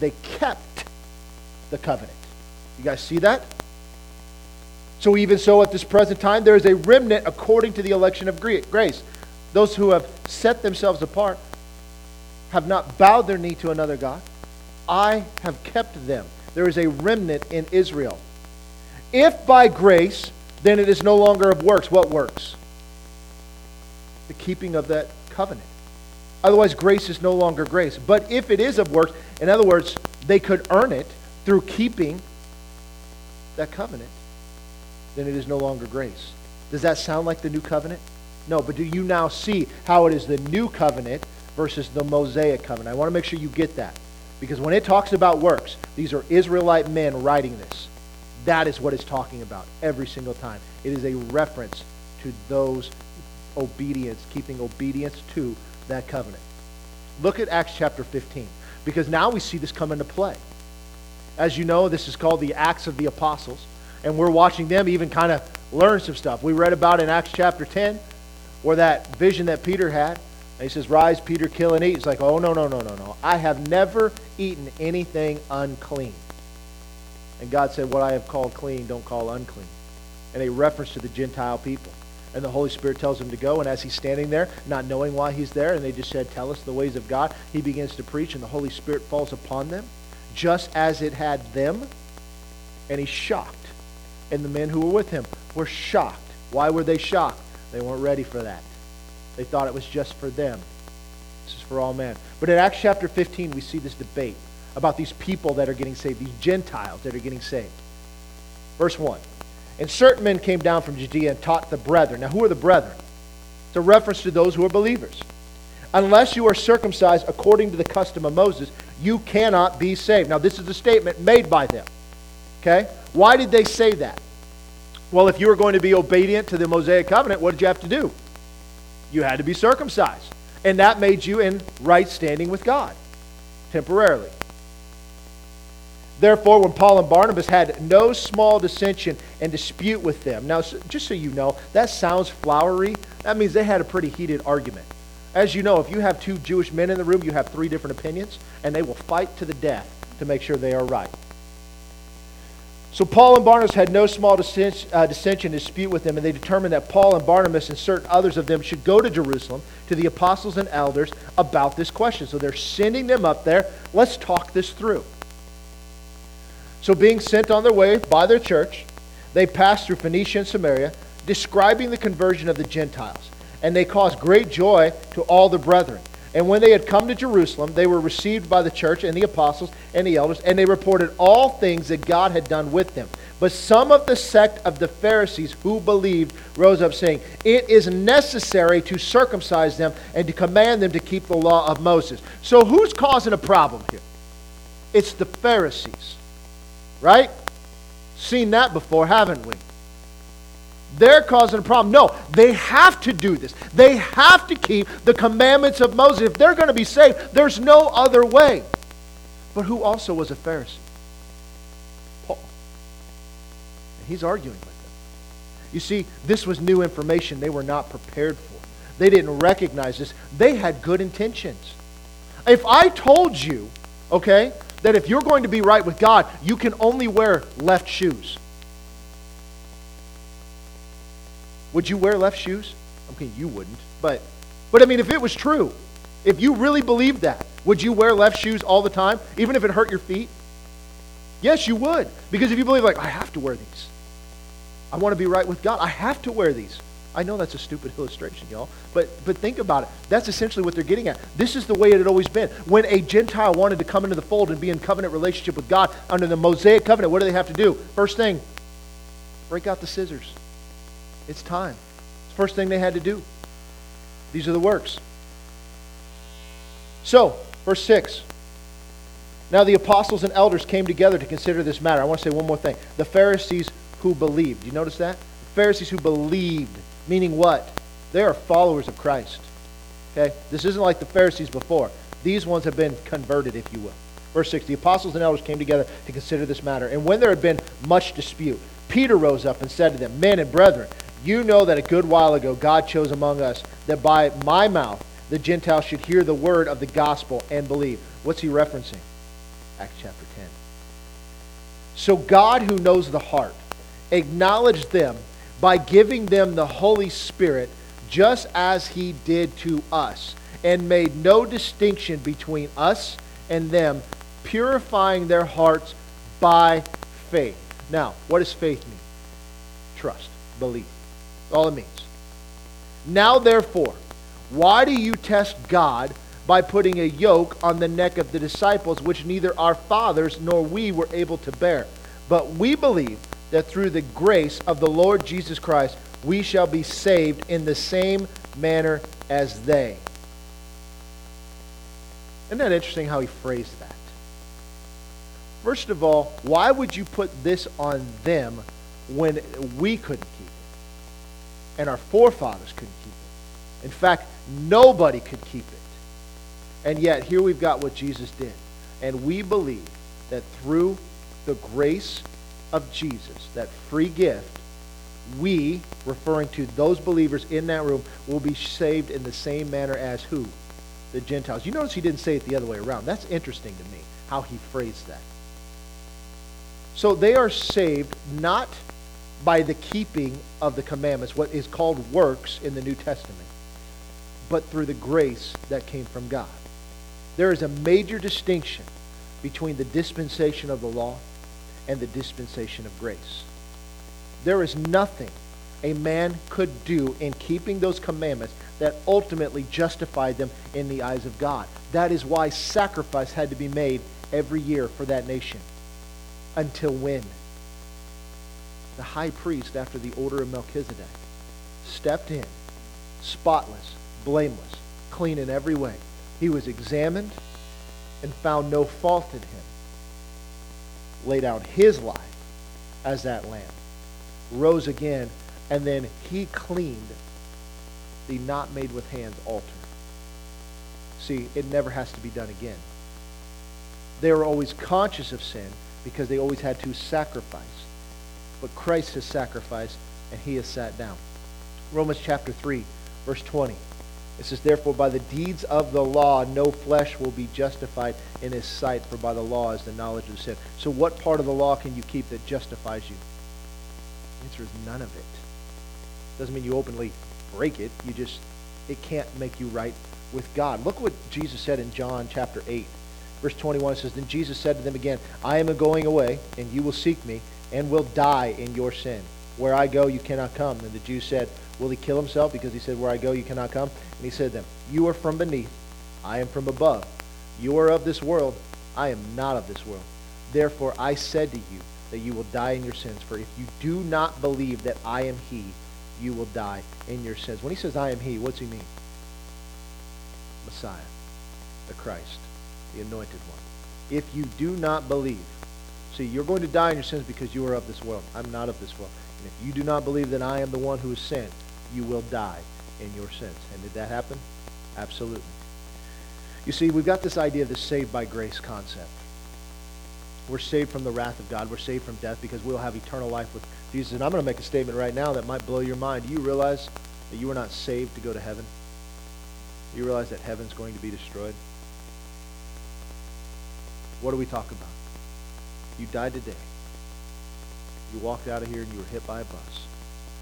They kept the covenant. You guys see that? So, even so, at this present time, there is a remnant according to the election of grace. Those who have set themselves apart have not bowed their knee to another God. I have kept them. There is a remnant in Israel. If by grace, then it is no longer of works. What works? The keeping of that covenant. Otherwise, grace is no longer grace. But if it is of works, in other words, they could earn it through keeping that covenant then it is no longer grace. Does that sound like the new covenant? No, but do you now see how it is the new covenant versus the Mosaic covenant? I want to make sure you get that. Because when it talks about works, these are Israelite men writing this. That is what it's talking about every single time. It is a reference to those obedience, keeping obedience to that covenant. Look at Acts chapter 15, because now we see this come into play. As you know, this is called the Acts of the Apostles and we're watching them even kind of learn some stuff. We read about in Acts chapter 10 where that vision that Peter had. He says, Rise, Peter, kill and eat. He's like, oh, no, no, no, no, no. I have never eaten anything unclean. And God said, What I have called clean, don't call unclean. And a reference to the Gentile people. And the Holy Spirit tells him to go. And as he's standing there, not knowing why he's there, and they just said, Tell us the ways of God, he begins to preach, and the Holy Spirit falls upon them, just as it had them. And he's shocked and the men who were with him were shocked. Why were they shocked? They weren't ready for that. They thought it was just for them. This is for all men. But in Acts chapter 15, we see this debate about these people that are getting saved, these Gentiles that are getting saved. Verse 1. And certain men came down from Judea and taught the brethren. Now, who are the brethren? It's a reference to those who are believers. Unless you are circumcised according to the custom of Moses, you cannot be saved. Now, this is a statement made by them. Okay? Why did they say that? Well, if you were going to be obedient to the Mosaic covenant, what did you have to do? You had to be circumcised. And that made you in right standing with God temporarily. Therefore, when Paul and Barnabas had no small dissension and dispute with them. Now, just so you know, that sounds flowery. That means they had a pretty heated argument. As you know, if you have two Jewish men in the room, you have three different opinions, and they will fight to the death to make sure they are right. So Paul and Barnabas had no small uh, dissension, dispute with them, and they determined that Paul and Barnabas and certain others of them should go to Jerusalem to the apostles and elders about this question. So they're sending them up there. Let's talk this through. So, being sent on their way by their church, they passed through Phoenicia and Samaria, describing the conversion of the Gentiles. And they caused great joy to all the brethren. And when they had come to Jerusalem, they were received by the church and the apostles and the elders, and they reported all things that God had done with them. But some of the sect of the Pharisees who believed rose up, saying, It is necessary to circumcise them and to command them to keep the law of Moses. So who's causing a problem here? It's the Pharisees. Right? Seen that before, haven't we? They're causing a problem. No, they have to do this. They have to keep the commandments of Moses. If they're going to be saved, there's no other way. But who also was a Pharisee? Paul. And he's arguing with them. You see, this was new information they were not prepared for. They didn't recognize this. They had good intentions. If I told you, okay, that if you're going to be right with God, you can only wear left shoes. Would you wear left shoes? Okay, you wouldn't. But, but I mean, if it was true, if you really believed that, would you wear left shoes all the time, even if it hurt your feet? Yes, you would. Because if you believe, like, I have to wear these. I want to be right with God. I have to wear these. I know that's a stupid illustration, y'all, but, but think about it. That's essentially what they're getting at. This is the way it had always been. When a Gentile wanted to come into the fold and be in covenant relationship with God under the Mosaic covenant, what do they have to do? First thing, break out the scissors. It's time. It's the first thing they had to do. These are the works. So, verse 6. Now the apostles and elders came together to consider this matter. I want to say one more thing. The Pharisees who believed. You notice that? The Pharisees who believed Meaning what? They are followers of Christ. Okay? This isn't like the Pharisees before. These ones have been converted, if you will. Verse 6 The apostles and elders came together to consider this matter. And when there had been much dispute, Peter rose up and said to them, Men and brethren, you know that a good while ago God chose among us that by my mouth the Gentiles should hear the word of the gospel and believe. What's he referencing? Acts chapter 10. So God, who knows the heart, acknowledged them by giving them the Holy Spirit just as he did to us, and made no distinction between us and them, purifying their hearts by faith. Now, what does faith mean? Trust, believe. All it means. Now, therefore, why do you test God by putting a yoke on the neck of the disciples, which neither our fathers nor we were able to bear? But we believe that through the grace of the Lord Jesus Christ we shall be saved in the same manner as they. Isn't that interesting how he phrased that? First of all, why would you put this on them when we couldn't? And our forefathers couldn't keep it. In fact, nobody could keep it. And yet, here we've got what Jesus did. And we believe that through the grace of Jesus, that free gift, we, referring to those believers in that room, will be saved in the same manner as who? The Gentiles. You notice he didn't say it the other way around. That's interesting to me, how he phrased that. So they are saved not by the keeping of the commandments, what is called works in the New Testament, but through the grace that came from God. There is a major distinction between the dispensation of the law and the dispensation of grace. There is nothing a man could do in keeping those commandments that ultimately justified them in the eyes of God. That is why sacrifice had to be made every year for that nation. Until when? The high priest, after the order of Melchizedek, stepped in, spotless, blameless, clean in every way. He was examined and found no fault in him laid out his life as that lamb, rose again, and then he cleaned the not made with hands altar. See, it never has to be done again. They were always conscious of sin because they always had to sacrifice. But Christ has sacrificed and he has sat down. Romans chapter 3, verse 20. It says, Therefore, by the deeds of the law, no flesh will be justified in his sight, for by the law is the knowledge of sin. So, what part of the law can you keep that justifies you? The answer is none of it. Doesn't mean you openly break it. You just, it can't make you right with God. Look what Jesus said in John chapter 8. Verse 21 It says, Then Jesus said to them again, I am going away, and you will seek me, and will die in your sin. Where I go, you cannot come. And the Jews said, Will he kill himself? Because he said, Where I go, you cannot come. And he said to them, You are from beneath, I am from above. You are of this world, I am not of this world. Therefore I said to you that you will die in your sins. For if you do not believe that I am he, you will die in your sins. When he says I am he, what's he mean? Messiah, the Christ, the anointed one. If you do not believe, see, you're going to die in your sins because you are of this world. I'm not of this world. And if you do not believe that I am the one who is sent, you will die in your sins. And did that happen? Absolutely. You see, we've got this idea of the saved by grace concept. We're saved from the wrath of God. We're saved from death because we'll have eternal life with Jesus. And I'm going to make a statement right now that might blow your mind. Do you realize that you are not saved to go to heaven? Do you realize that heaven's going to be destroyed? What do we talk about? You died today. You walked out of here and you were hit by a bus.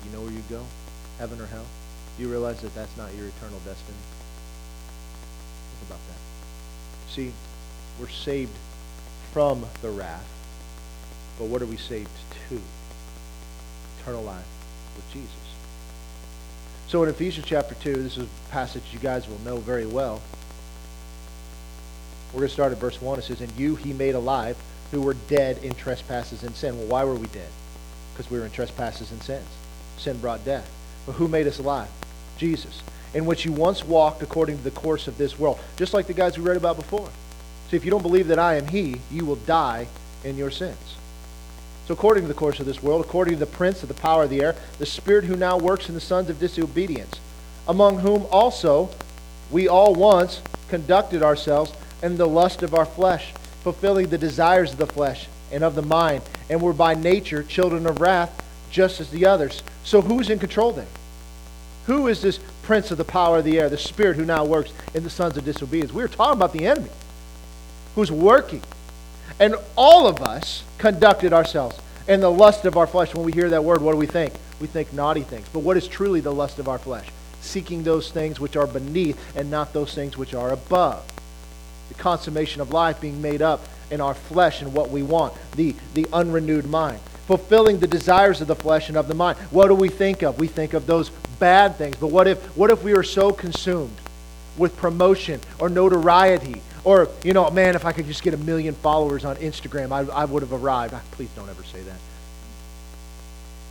You know where you go? heaven or hell? Do you realize that that's not your eternal destiny? Think about that. See, we're saved from the wrath, but what are we saved to? eternal life with Jesus. So in Ephesians chapter 2, this is a passage you guys will know very well. We're going to start at verse 1. It says, And you he made alive who were dead in trespasses and sin. Well, why were we dead? Because we were in trespasses and sins. Sin brought death. But who made us alive? Jesus. In which you once walked according to the course of this world. Just like the guys we read about before. See, if you don't believe that I am he, you will die in your sins. So according to the course of this world, according to the prince of the power of the air, the spirit who now works in the sons of disobedience, among whom also we all once conducted ourselves in the lust of our flesh, fulfilling the desires of the flesh and of the mind, and were by nature children of wrath, just as the others. So who's in control then? Who is this prince of the power of the air, the spirit who now works in the sons of disobedience? We are talking about the enemy who's working. And all of us conducted ourselves in the lust of our flesh. When we hear that word, what do we think? We think naughty things. But what is truly the lust of our flesh? Seeking those things which are beneath and not those things which are above the consummation of life being made up in our flesh and what we want, the, the unrenewed mind. Fulfilling the desires of the flesh and of the mind. What do we think of? We think of those bad things. But what if, what if we are so consumed with promotion or notoriety? Or, you know, man, if I could just get a million followers on Instagram, I, I would have arrived. Ah, please don't ever say that.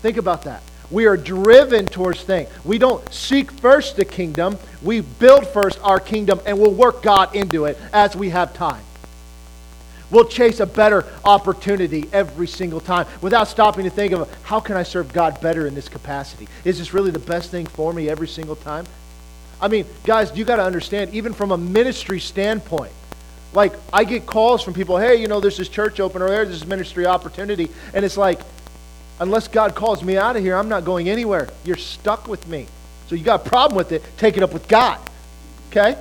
Think about that. We are driven towards things. We don't seek first the kingdom. We build first our kingdom and we'll work God into it as we have time. We'll chase a better opportunity every single time without stopping to think of how can I serve God better in this capacity? Is this really the best thing for me every single time? I mean, guys, you got to understand, even from a ministry standpoint, like I get calls from people, hey, you know, there's this church open or there's this ministry opportunity, and it's like, Unless God calls me out of here, I'm not going anywhere. You're stuck with me. So you got a problem with it, take it up with God. Okay?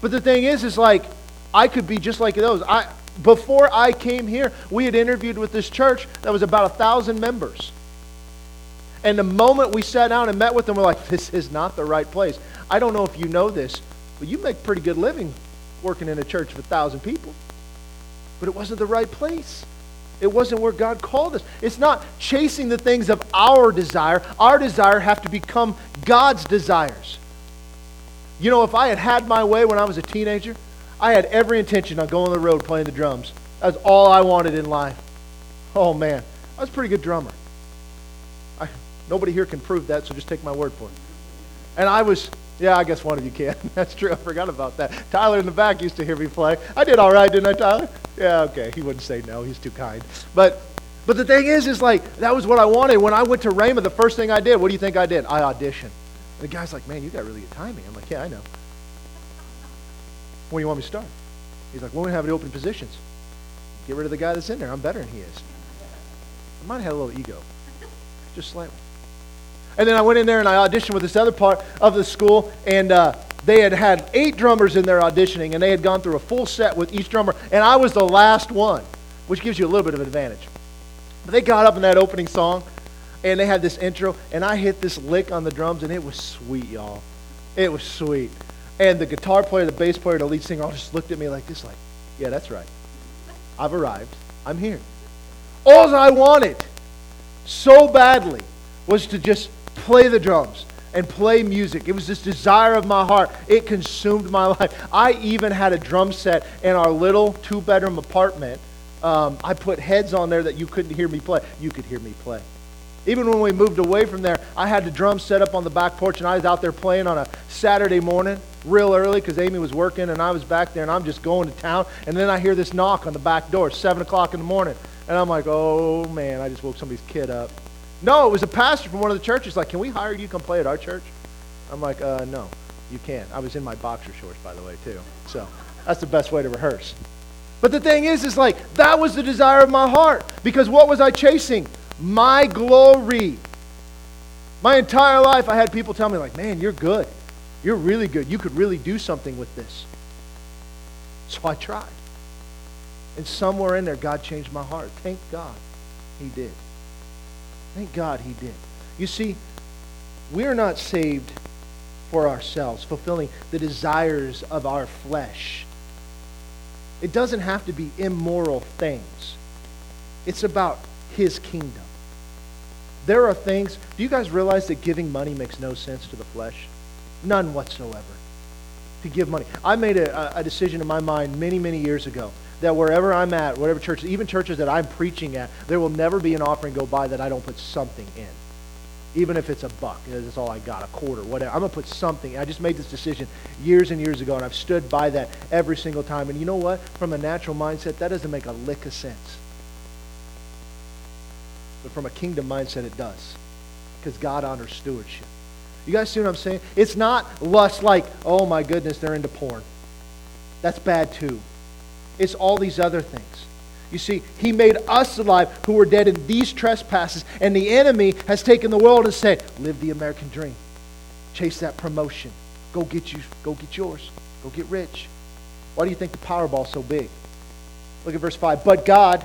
But the thing is, is like, I could be just like those. I, before I came here, we had interviewed with this church that was about a thousand members. And the moment we sat down and met with them, we're like, this is not the right place. I don't know if you know this, but you make pretty good living working in a church of a thousand people. But it wasn't the right place. It wasn't where God called us. It's not chasing the things of our desire. Our desire have to become God's desires. You know, if I had had my way when I was a teenager, I had every intention on going on the road playing the drums. That's all I wanted in life. Oh, man. I was a pretty good drummer. I, nobody here can prove that, so just take my word for it. And I was yeah, I guess one of you can. That's true. I forgot about that. Tyler in the back used to hear me play. I did all right, didn't I, Tyler? Yeah, okay. He wouldn't say no. He's too kind. But but the thing is, is like that was what I wanted. When I went to Rhema, the first thing I did, what do you think I did? I auditioned. And the guy's like, man, you got really good timing. I'm like, yeah, I know. When do you want me to start? He's like, when we don't have any open positions. Get rid of the guy that's in there. I'm better than he is. I might have had a little ego. Just slightly. And then I went in there and I auditioned with this other part of the school, and uh, they had had eight drummers in there auditioning, and they had gone through a full set with each drummer, and I was the last one, which gives you a little bit of advantage. But they got up in that opening song, and they had this intro, and I hit this lick on the drums, and it was sweet, y'all. It was sweet. And the guitar player, the bass player, the lead singer all just looked at me like this, like, yeah, that's right. I've arrived. I'm here. All I wanted so badly was to just play the drums and play music. It was this desire of my heart. It consumed my life. I even had a drum set in our little two bedroom apartment. Um, I put heads on there that you couldn't hear me play. You could hear me play. Even when we moved away from there, I had the drum set up on the back porch, and I was out there playing on a Saturday morning, real early, because Amy was working, and I was back there, and I'm just going to town. And then I hear this knock on the back door, 7 o'clock in the morning. And I'm like, oh, man, I just woke somebody's kid up. No, it was a pastor from one of the churches. Like, can we hire you to come play at our church? I'm like, uh, no, you can't. I was in my boxer shorts, by the way, too. So that's the best way to rehearse. But the thing is, is like, that was the desire of my heart. Because what was I chasing? My glory. My entire life, I had people tell me, like, man, you're good. You're really good. You could really do something with this. So I tried. And somewhere in there, God changed my heart. Thank God he did. Thank God he did. You see, we're not saved for ourselves, fulfilling the desires of our flesh. It doesn't have to be immoral things. It's about his kingdom. There are things, do you guys realize that giving money makes no sense to the flesh? None whatsoever. To give money. I made a, a decision in my mind many, many years ago that wherever I'm at, whatever church, even churches that I'm preaching at, there will never be an offering go by that I don't put something in. Even if it's a buck, that's all I got, a quarter, whatever. I'm going to put something. I just made this decision years and years ago, and I've stood by that every single time. And you know what? From a natural mindset, that doesn't make a lick of sense. But from a kingdom mindset, it does. Because God honors stewardship. You guys see what I'm saying? It's not lust like, oh my goodness, they're into porn. That's bad too. It's all these other things. You see, he made us alive who were dead in these trespasses, and the enemy has taken the world and said, live the American dream. Chase that promotion. Go get you, go get yours. Go get rich. Why do you think the Powerball's so big? Look at verse 5. But God,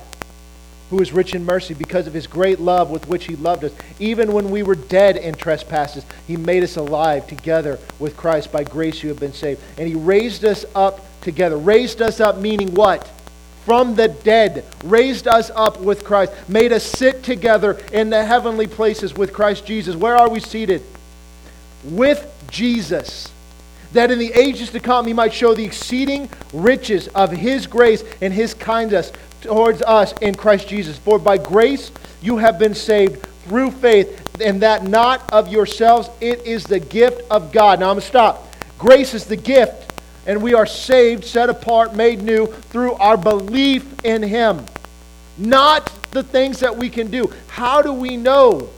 who is rich in mercy because of his great love with which he loved us. Even when we were dead in trespasses, he made us alive together with Christ. By grace you have been saved. And he raised us up together. Raised us up meaning what? From the dead. Raised us up with Christ. Made us sit together in the heavenly places with Christ Jesus. Where are we seated? With Jesus that in the ages to come he might show the exceeding riches of his grace and his kindness towards us in Christ Jesus. For by grace you have been saved through faith, and that not of yourselves, it is the gift of God. Now I'm going to stop. Grace is the gift, and we are saved, set apart, made new through our belief in Him. Not the things that we can do. How do we know?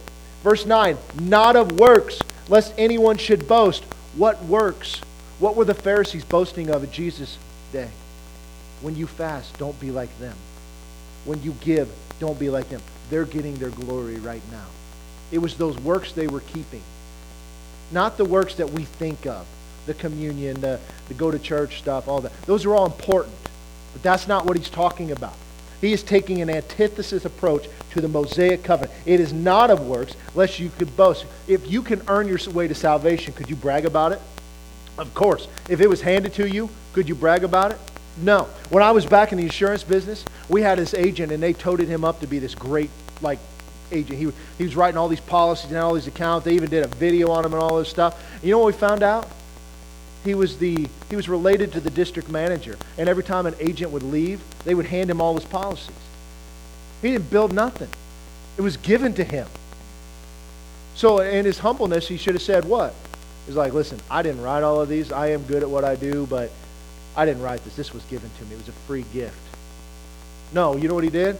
Verse 9, not of works, lest anyone should boast. What works? What were the Pharisees boasting of at Jesus' day? When you fast, don't be like them. When you give, don't be like them. They're getting their glory right now. It was those works they were keeping, not the works that we think of the communion, the, the go to church stuff, all that. Those are all important, but that's not what he's talking about. He is taking an antithesis approach to the Mosaic covenant. It is not of works, lest you could boast. If you can earn your way to salvation, could you brag about it? Of course. If it was handed to you, could you brag about it? No. When I was back in the insurance business, we had this agent, and they toted him up to be this great, like, agent. He, he was writing all these policies and all these accounts. They even did a video on him and all this stuff. You know what we found out? He was, the, he was related to the district manager. And every time an agent would leave, they would hand him all his policies. He didn't build nothing. It was given to him. So in his humbleness, he should have said what? He's like, listen, I didn't write all of these. I am good at what I do, but I didn't write this. This was given to me. It was a free gift. No, you know what he did?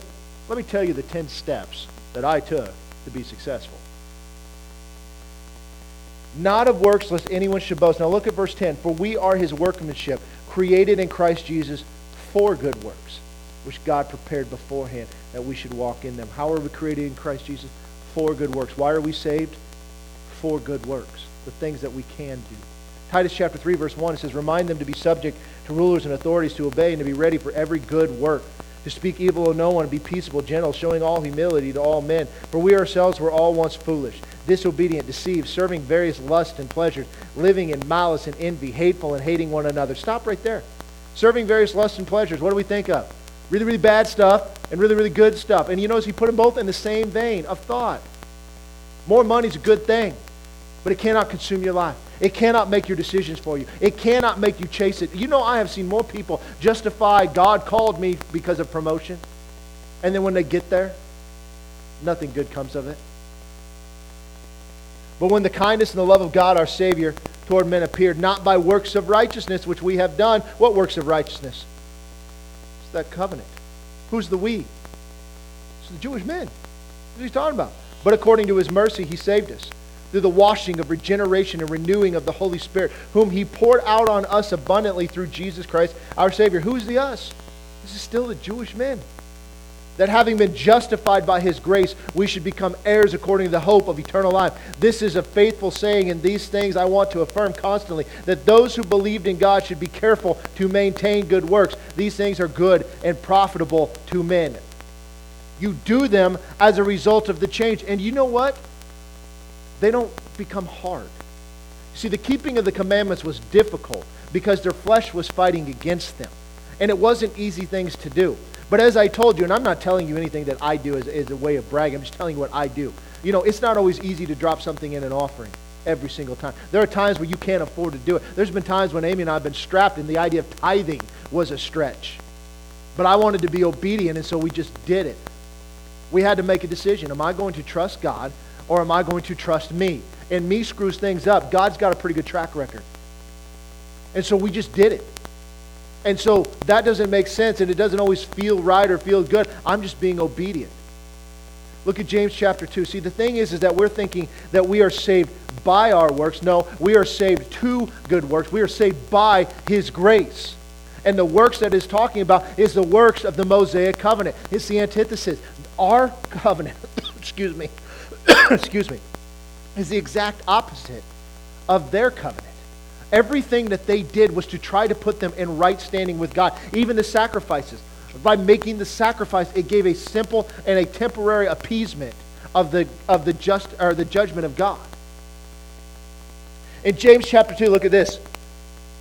Let me tell you the 10 steps that I took to be successful. Not of works, lest anyone should boast. Now look at verse 10. For we are his workmanship, created in Christ Jesus for good works, which God prepared beforehand that we should walk in them. How are we created in Christ Jesus? For good works. Why are we saved? For good works. The things that we can do. Titus chapter 3, verse 1, it says, Remind them to be subject to rulers and authorities, to obey, and to be ready for every good work to speak evil of no one, be peaceable, gentle, showing all humility to all men. For we ourselves were all once foolish, disobedient, deceived, serving various lusts and pleasures, living in malice and envy, hateful and hating one another. Stop right there. Serving various lusts and pleasures. What do we think of? Really, really bad stuff and really, really good stuff. And you notice he put them both in the same vein of thought. More money is a good thing, but it cannot consume your life. It cannot make your decisions for you. It cannot make you chase it. You know, I have seen more people justify God called me because of promotion. And then when they get there, nothing good comes of it. But when the kindness and the love of God, our Savior, toward men appeared, not by works of righteousness which we have done. What works of righteousness? It's that covenant. Who's the we? It's the Jewish men. What are you talking about? But according to his mercy, he saved us through the washing of regeneration and renewing of the Holy Spirit, whom He poured out on us abundantly through Jesus Christ, our Savior. Who's the us? This is still the Jewish men. That having been justified by His grace, we should become heirs according to the hope of eternal life. This is a faithful saying, and these things I want to affirm constantly that those who believed in God should be careful to maintain good works. These things are good and profitable to men. You do them as a result of the change. And you know what? They don't become hard. See, the keeping of the commandments was difficult because their flesh was fighting against them. And it wasn't easy things to do. But as I told you, and I'm not telling you anything that I do as, as a way of bragging, I'm just telling you what I do. You know, it's not always easy to drop something in an offering every single time. There are times where you can't afford to do it. There's been times when Amy and I have been strapped and the idea of tithing was a stretch. But I wanted to be obedient, and so we just did it. We had to make a decision. Am I going to trust God or am I going to trust me? And me screws things up. God's got a pretty good track record. And so we just did it. And so that doesn't make sense and it doesn't always feel right or feel good. I'm just being obedient. Look at James chapter 2. See, the thing is, is that we're thinking that we are saved by our works. No, we are saved to good works. We are saved by his grace. And the works that is talking about is the works of the Mosaic covenant. It's the antithesis. Our covenant, excuse me, excuse me, is the exact opposite of their covenant. Everything that they did was to try to put them in right standing with God. Even the sacrifices. By making the sacrifice, it gave a simple and a temporary appeasement of the, of the, just, or the judgment of God. In James chapter 2, look at this.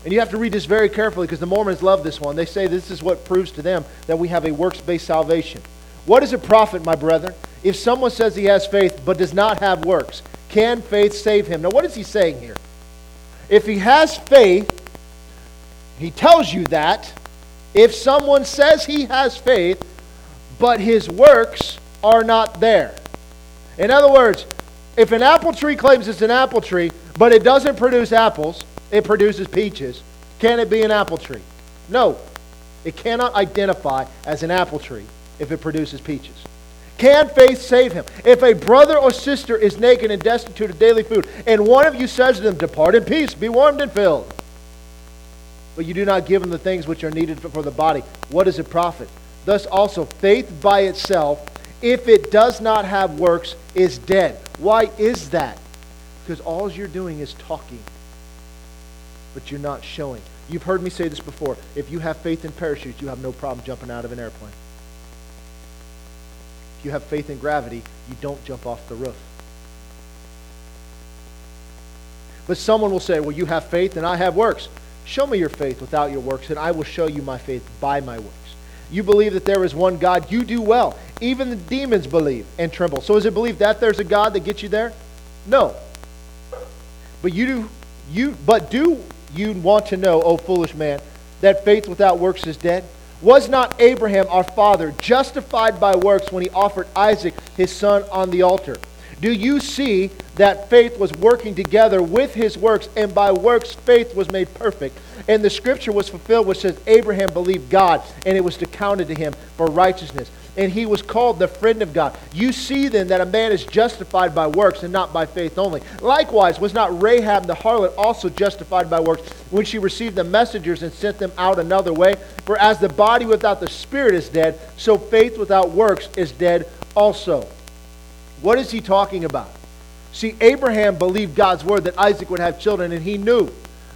And you have to read this very carefully because the Mormons love this one. They say this is what proves to them that we have a works based salvation. What is a profit, my brethren, if someone says he has faith but does not have works? Can faith save him? Now, what is he saying here? If he has faith, he tells you that. If someone says he has faith, but his works are not there. In other words, if an apple tree claims it's an apple tree, but it doesn't produce apples, it produces peaches, can it be an apple tree? No. It cannot identify as an apple tree if it produces peaches. Can faith save him? If a brother or sister is naked and destitute of daily food, and one of you says to them, Depart in peace, be warmed and filled, but you do not give them the things which are needed for the body, what is it profit? Thus also, faith by itself, if it does not have works, is dead. Why is that? Because all you're doing is talking, but you're not showing. You've heard me say this before. If you have faith in parachutes, you have no problem jumping out of an airplane you have faith in gravity, you don't jump off the roof. But someone will say, Well, you have faith and I have works. Show me your faith without your works, and I will show you my faith by my works. You believe that there is one God, you do well. Even the demons believe and tremble. So is it believed that there's a God that gets you there? No. But you do you but do you want to know, O foolish man, that faith without works is dead? Was not Abraham, our father, justified by works when he offered Isaac, his son, on the altar? Do you see that faith was working together with his works, and by works faith was made perfect? And the scripture was fulfilled, which says, Abraham believed God, and it was accounted to him for righteousness and he was called the friend of God. You see then that a man is justified by works and not by faith only. Likewise, was not Rahab the harlot also justified by works when she received the messengers and sent them out another way? For as the body without the spirit is dead, so faith without works is dead also. What is he talking about? See, Abraham believed God's word that Isaac would have children, and he knew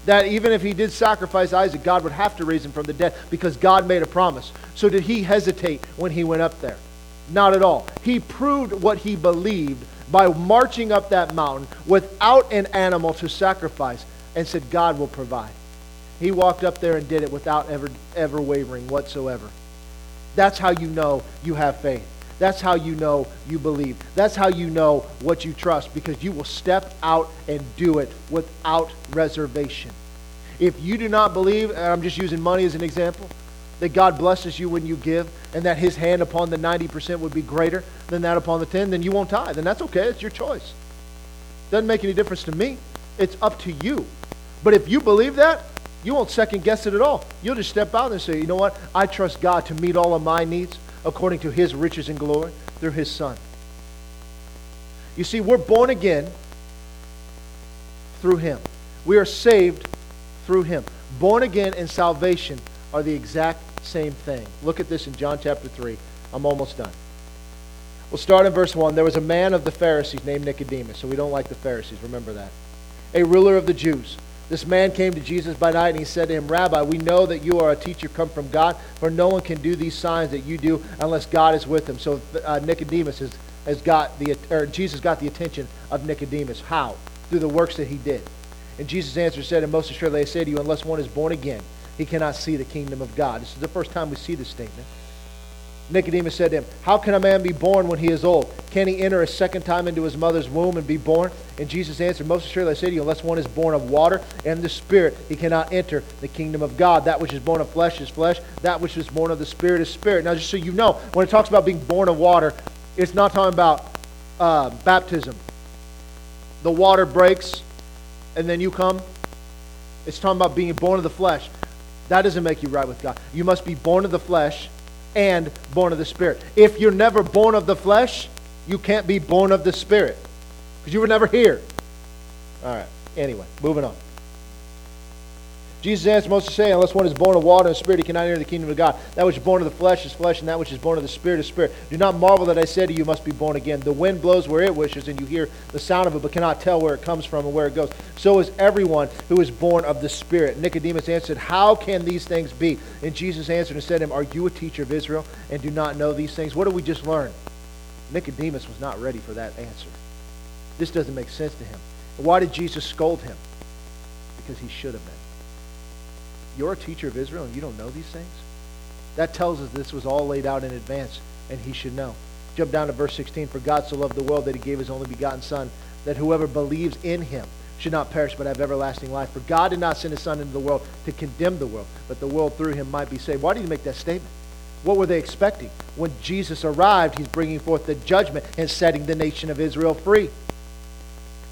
that even if he did sacrifice Isaac, God would have to raise him from the dead because God made a promise. So did he hesitate when he went up there? Not at all. He proved what he believed by marching up that mountain without an animal to sacrifice and said, God will provide. He walked up there and did it without ever, ever wavering whatsoever. That's how you know you have faith. That's how you know you believe. That's how you know what you trust because you will step out and do it without reservation. If you do not believe, and I'm just using money as an example, that God blesses you when you give and that his hand upon the 90% would be greater than that upon the 10, then you won't tithe. And that's okay. It's your choice. Doesn't make any difference to me. It's up to you. But if you believe that, you won't second guess it at all. You'll just step out and say, you know what? I trust God to meet all of my needs according to his riches and glory through his Son. You see, we're born again through him. We are saved through him. Born again and salvation are the exact same thing. Look at this in John chapter 3. I'm almost done. We'll start in verse 1. There was a man of the Pharisees named Nicodemus, so we don't like the Pharisees, remember that. A ruler of the Jews. This man came to Jesus by night and he said to him, Rabbi, we know that you are a teacher come from God, for no one can do these signs that you do unless God is with him. So uh, Nicodemus has, has got the, or Jesus got the attention of Nicodemus. How? Through the works that he did. And Jesus answered said, And most assuredly I say to you, unless one is born again, he cannot see the kingdom of God. This is the first time we see this statement. Nicodemus said to him, How can a man be born when he is old? Can he enter a second time into his mother's womb and be born? And Jesus answered, Most assuredly I say to you, unless one is born of water and the Spirit, he cannot enter the kingdom of God. That which is born of flesh is flesh, that which is born of the Spirit is spirit. Now, just so you know, when it talks about being born of water, it's not talking about uh, baptism. The water breaks and then you come. It's talking about being born of the flesh. That doesn't make you right with God. You must be born of the flesh and born of the Spirit. If you're never born of the flesh, you can't be born of the Spirit because you were never here. All right. Anyway, moving on. Jesus answered Most assuredly, Unless one is born of water and spirit, he cannot enter the kingdom of God. That which is born of the flesh is flesh, and that which is born of the spirit is spirit. Do not marvel that I said to you, you must be born again. The wind blows where it wishes, and you hear the sound of it, but cannot tell where it comes from and where it goes. So is everyone who is born of the Spirit. Nicodemus answered, How can these things be? And Jesus answered and said to him, Are you a teacher of Israel and do not know these things? What did we just learn? Nicodemus was not ready for that answer. This doesn't make sense to him. Why did Jesus scold him? Because he should have been. You're a teacher of Israel and you don't know these things? That tells us this was all laid out in advance and he should know. Jump down to verse 16. For God so loved the world that he gave his only begotten Son, that whoever believes in him should not perish but have everlasting life. For God did not send his Son into the world to condemn the world, but the world through him might be saved. Why did he make that statement? What were they expecting? When Jesus arrived, he's bringing forth the judgment and setting the nation of Israel free.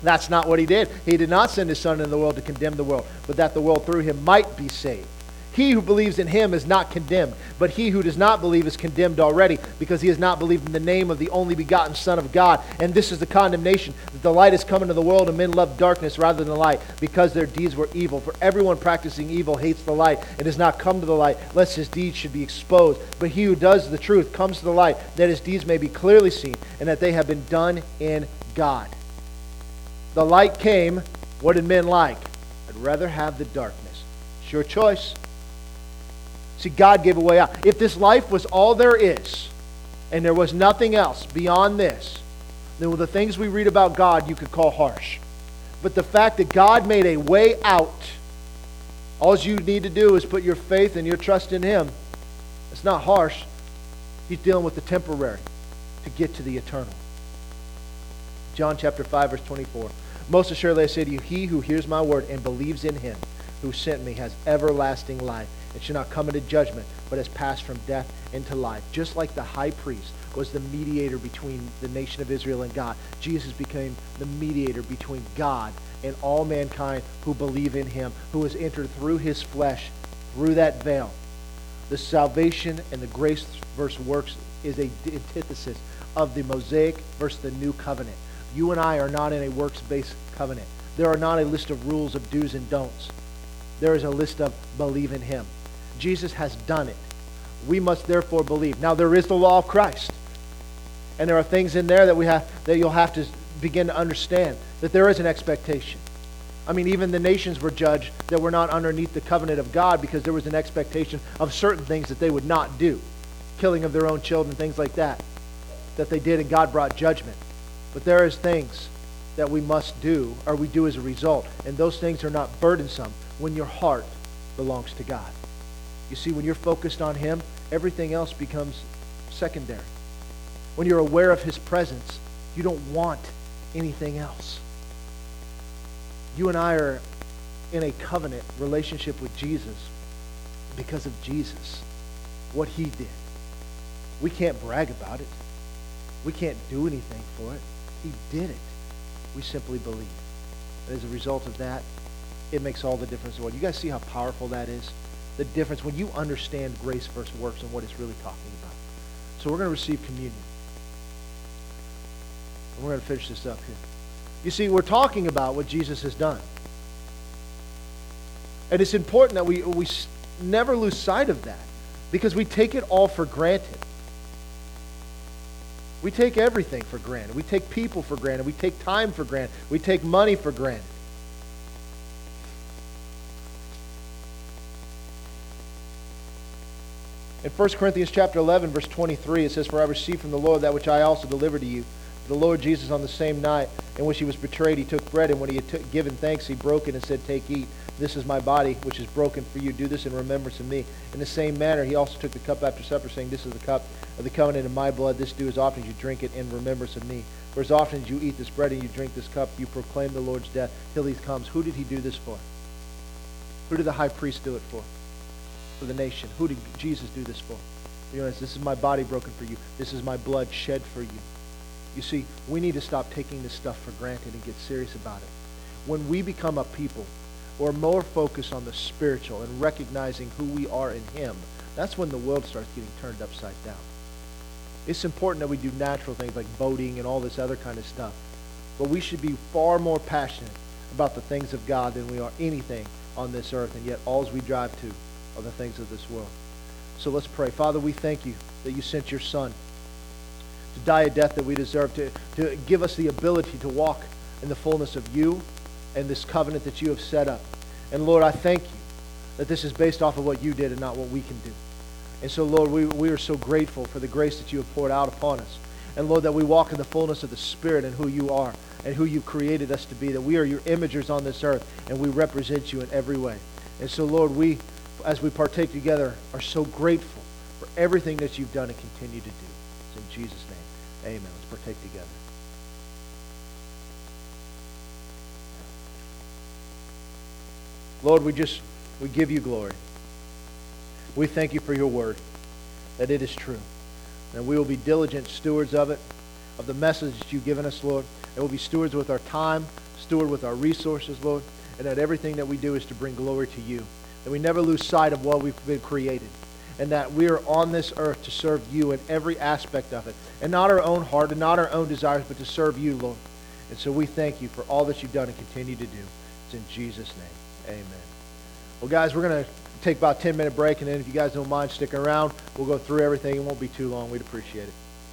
That's not what he did. He did not send his son into the world to condemn the world, but that the world through him might be saved. He who believes in him is not condemned, but he who does not believe is condemned already, because he has not believed in the name of the only begotten Son of God. And this is the condemnation that the light has come into the world, and men love darkness rather than the light, because their deeds were evil. For everyone practicing evil hates the light and does not come to the light, lest his deeds should be exposed. But he who does the truth comes to the light, that his deeds may be clearly seen, and that they have been done in God. The light came. What did men like? I'd rather have the darkness. It's your choice. See, God gave a way out. If this life was all there is, and there was nothing else beyond this, then the things we read about God you could call harsh. But the fact that God made a way out, all you need to do is put your faith and your trust in Him. It's not harsh. He's dealing with the temporary to get to the eternal. John chapter 5, verse 24. Most assuredly I say to you, he who hears my word and believes in him who sent me has everlasting life and shall not come into judgment, but has passed from death into life. Just like the high priest was the mediator between the nation of Israel and God, Jesus became the mediator between God and all mankind who believe in him, who has entered through his flesh, through that veil. The salvation and the grace verse works is a antithesis of the Mosaic versus the new covenant. You and I are not in a works based covenant. There are not a list of rules of do's and don'ts. There is a list of believe in him. Jesus has done it. We must therefore believe. Now there is the law of Christ. And there are things in there that we have that you'll have to begin to understand that there is an expectation. I mean, even the nations were judged that were not underneath the covenant of God because there was an expectation of certain things that they would not do. Killing of their own children, things like that, that they did, and God brought judgment. But there is things that we must do, or we do as a result. And those things are not burdensome when your heart belongs to God. You see, when you're focused on Him, everything else becomes secondary. When you're aware of His presence, you don't want anything else. You and I are in a covenant relationship with Jesus because of Jesus, what He did. We can't brag about it. We can't do anything for it. He did it. We simply believe. And as a result of that, it makes all the difference in the world. You guys see how powerful that is? The difference when you understand grace versus works and what it's really talking about. So we're going to receive communion. And we're going to finish this up here. You see, we're talking about what Jesus has done. And it's important that we, we never lose sight of that because we take it all for granted. We take everything for granted. We take people for granted. We take time for granted. We take money for granted. In 1 Corinthians chapter 11, verse 23, it says, For I received from the Lord that which I also delivered to you The Lord Jesus, on the same night in which he was betrayed, he took bread, and when he had t- given thanks, he broke it and said, Take, eat. This is my body, which is broken for you. Do this in remembrance of me. In the same manner, he also took the cup after supper, saying, This is the cup of the covenant in my blood. This do as often as you drink it in remembrance of me. For as often as you eat this bread and you drink this cup, you proclaim the Lord's death till he comes. Who did he do this for? Who did the high priest do it for? For the nation. Who did Jesus do this for? You know, this is my body broken for you. This is my blood shed for you. You see, we need to stop taking this stuff for granted and get serious about it. When we become a people are more focused on the spiritual and recognizing who we are in Him, that's when the world starts getting turned upside down. It's important that we do natural things like boating and all this other kind of stuff. But we should be far more passionate about the things of God than we are anything on this earth. And yet, all we drive to are the things of this world. So let's pray. Father, we thank you that you sent your Son to die a death that we deserve, to, to give us the ability to walk in the fullness of you and this covenant that you have set up. And Lord, I thank you that this is based off of what you did and not what we can do. And so, Lord, we, we are so grateful for the grace that you have poured out upon us. And Lord, that we walk in the fullness of the Spirit and who you are and who you created us to be, that we are your imagers on this earth and we represent you in every way. And so, Lord, we, as we partake together, are so grateful for everything that you've done and continue to do. It's in Jesus' name. Amen. Let's partake together. Lord, we just we give you glory. We thank you for your word, that it is true. And we will be diligent stewards of it, of the message that you've given us, Lord. And we'll be stewards with our time, steward with our resources, Lord. And that everything that we do is to bring glory to you. That we never lose sight of what we've been created. And that we are on this earth to serve you in every aspect of it. And not our own heart and not our own desires, but to serve you, Lord. And so we thank you for all that you've done and continue to do. It's in Jesus' name. Amen. Well, guys, we're going to take about a 10 minute break, and then if you guys don't mind sticking around, we'll go through everything. It won't be too long. We'd appreciate it.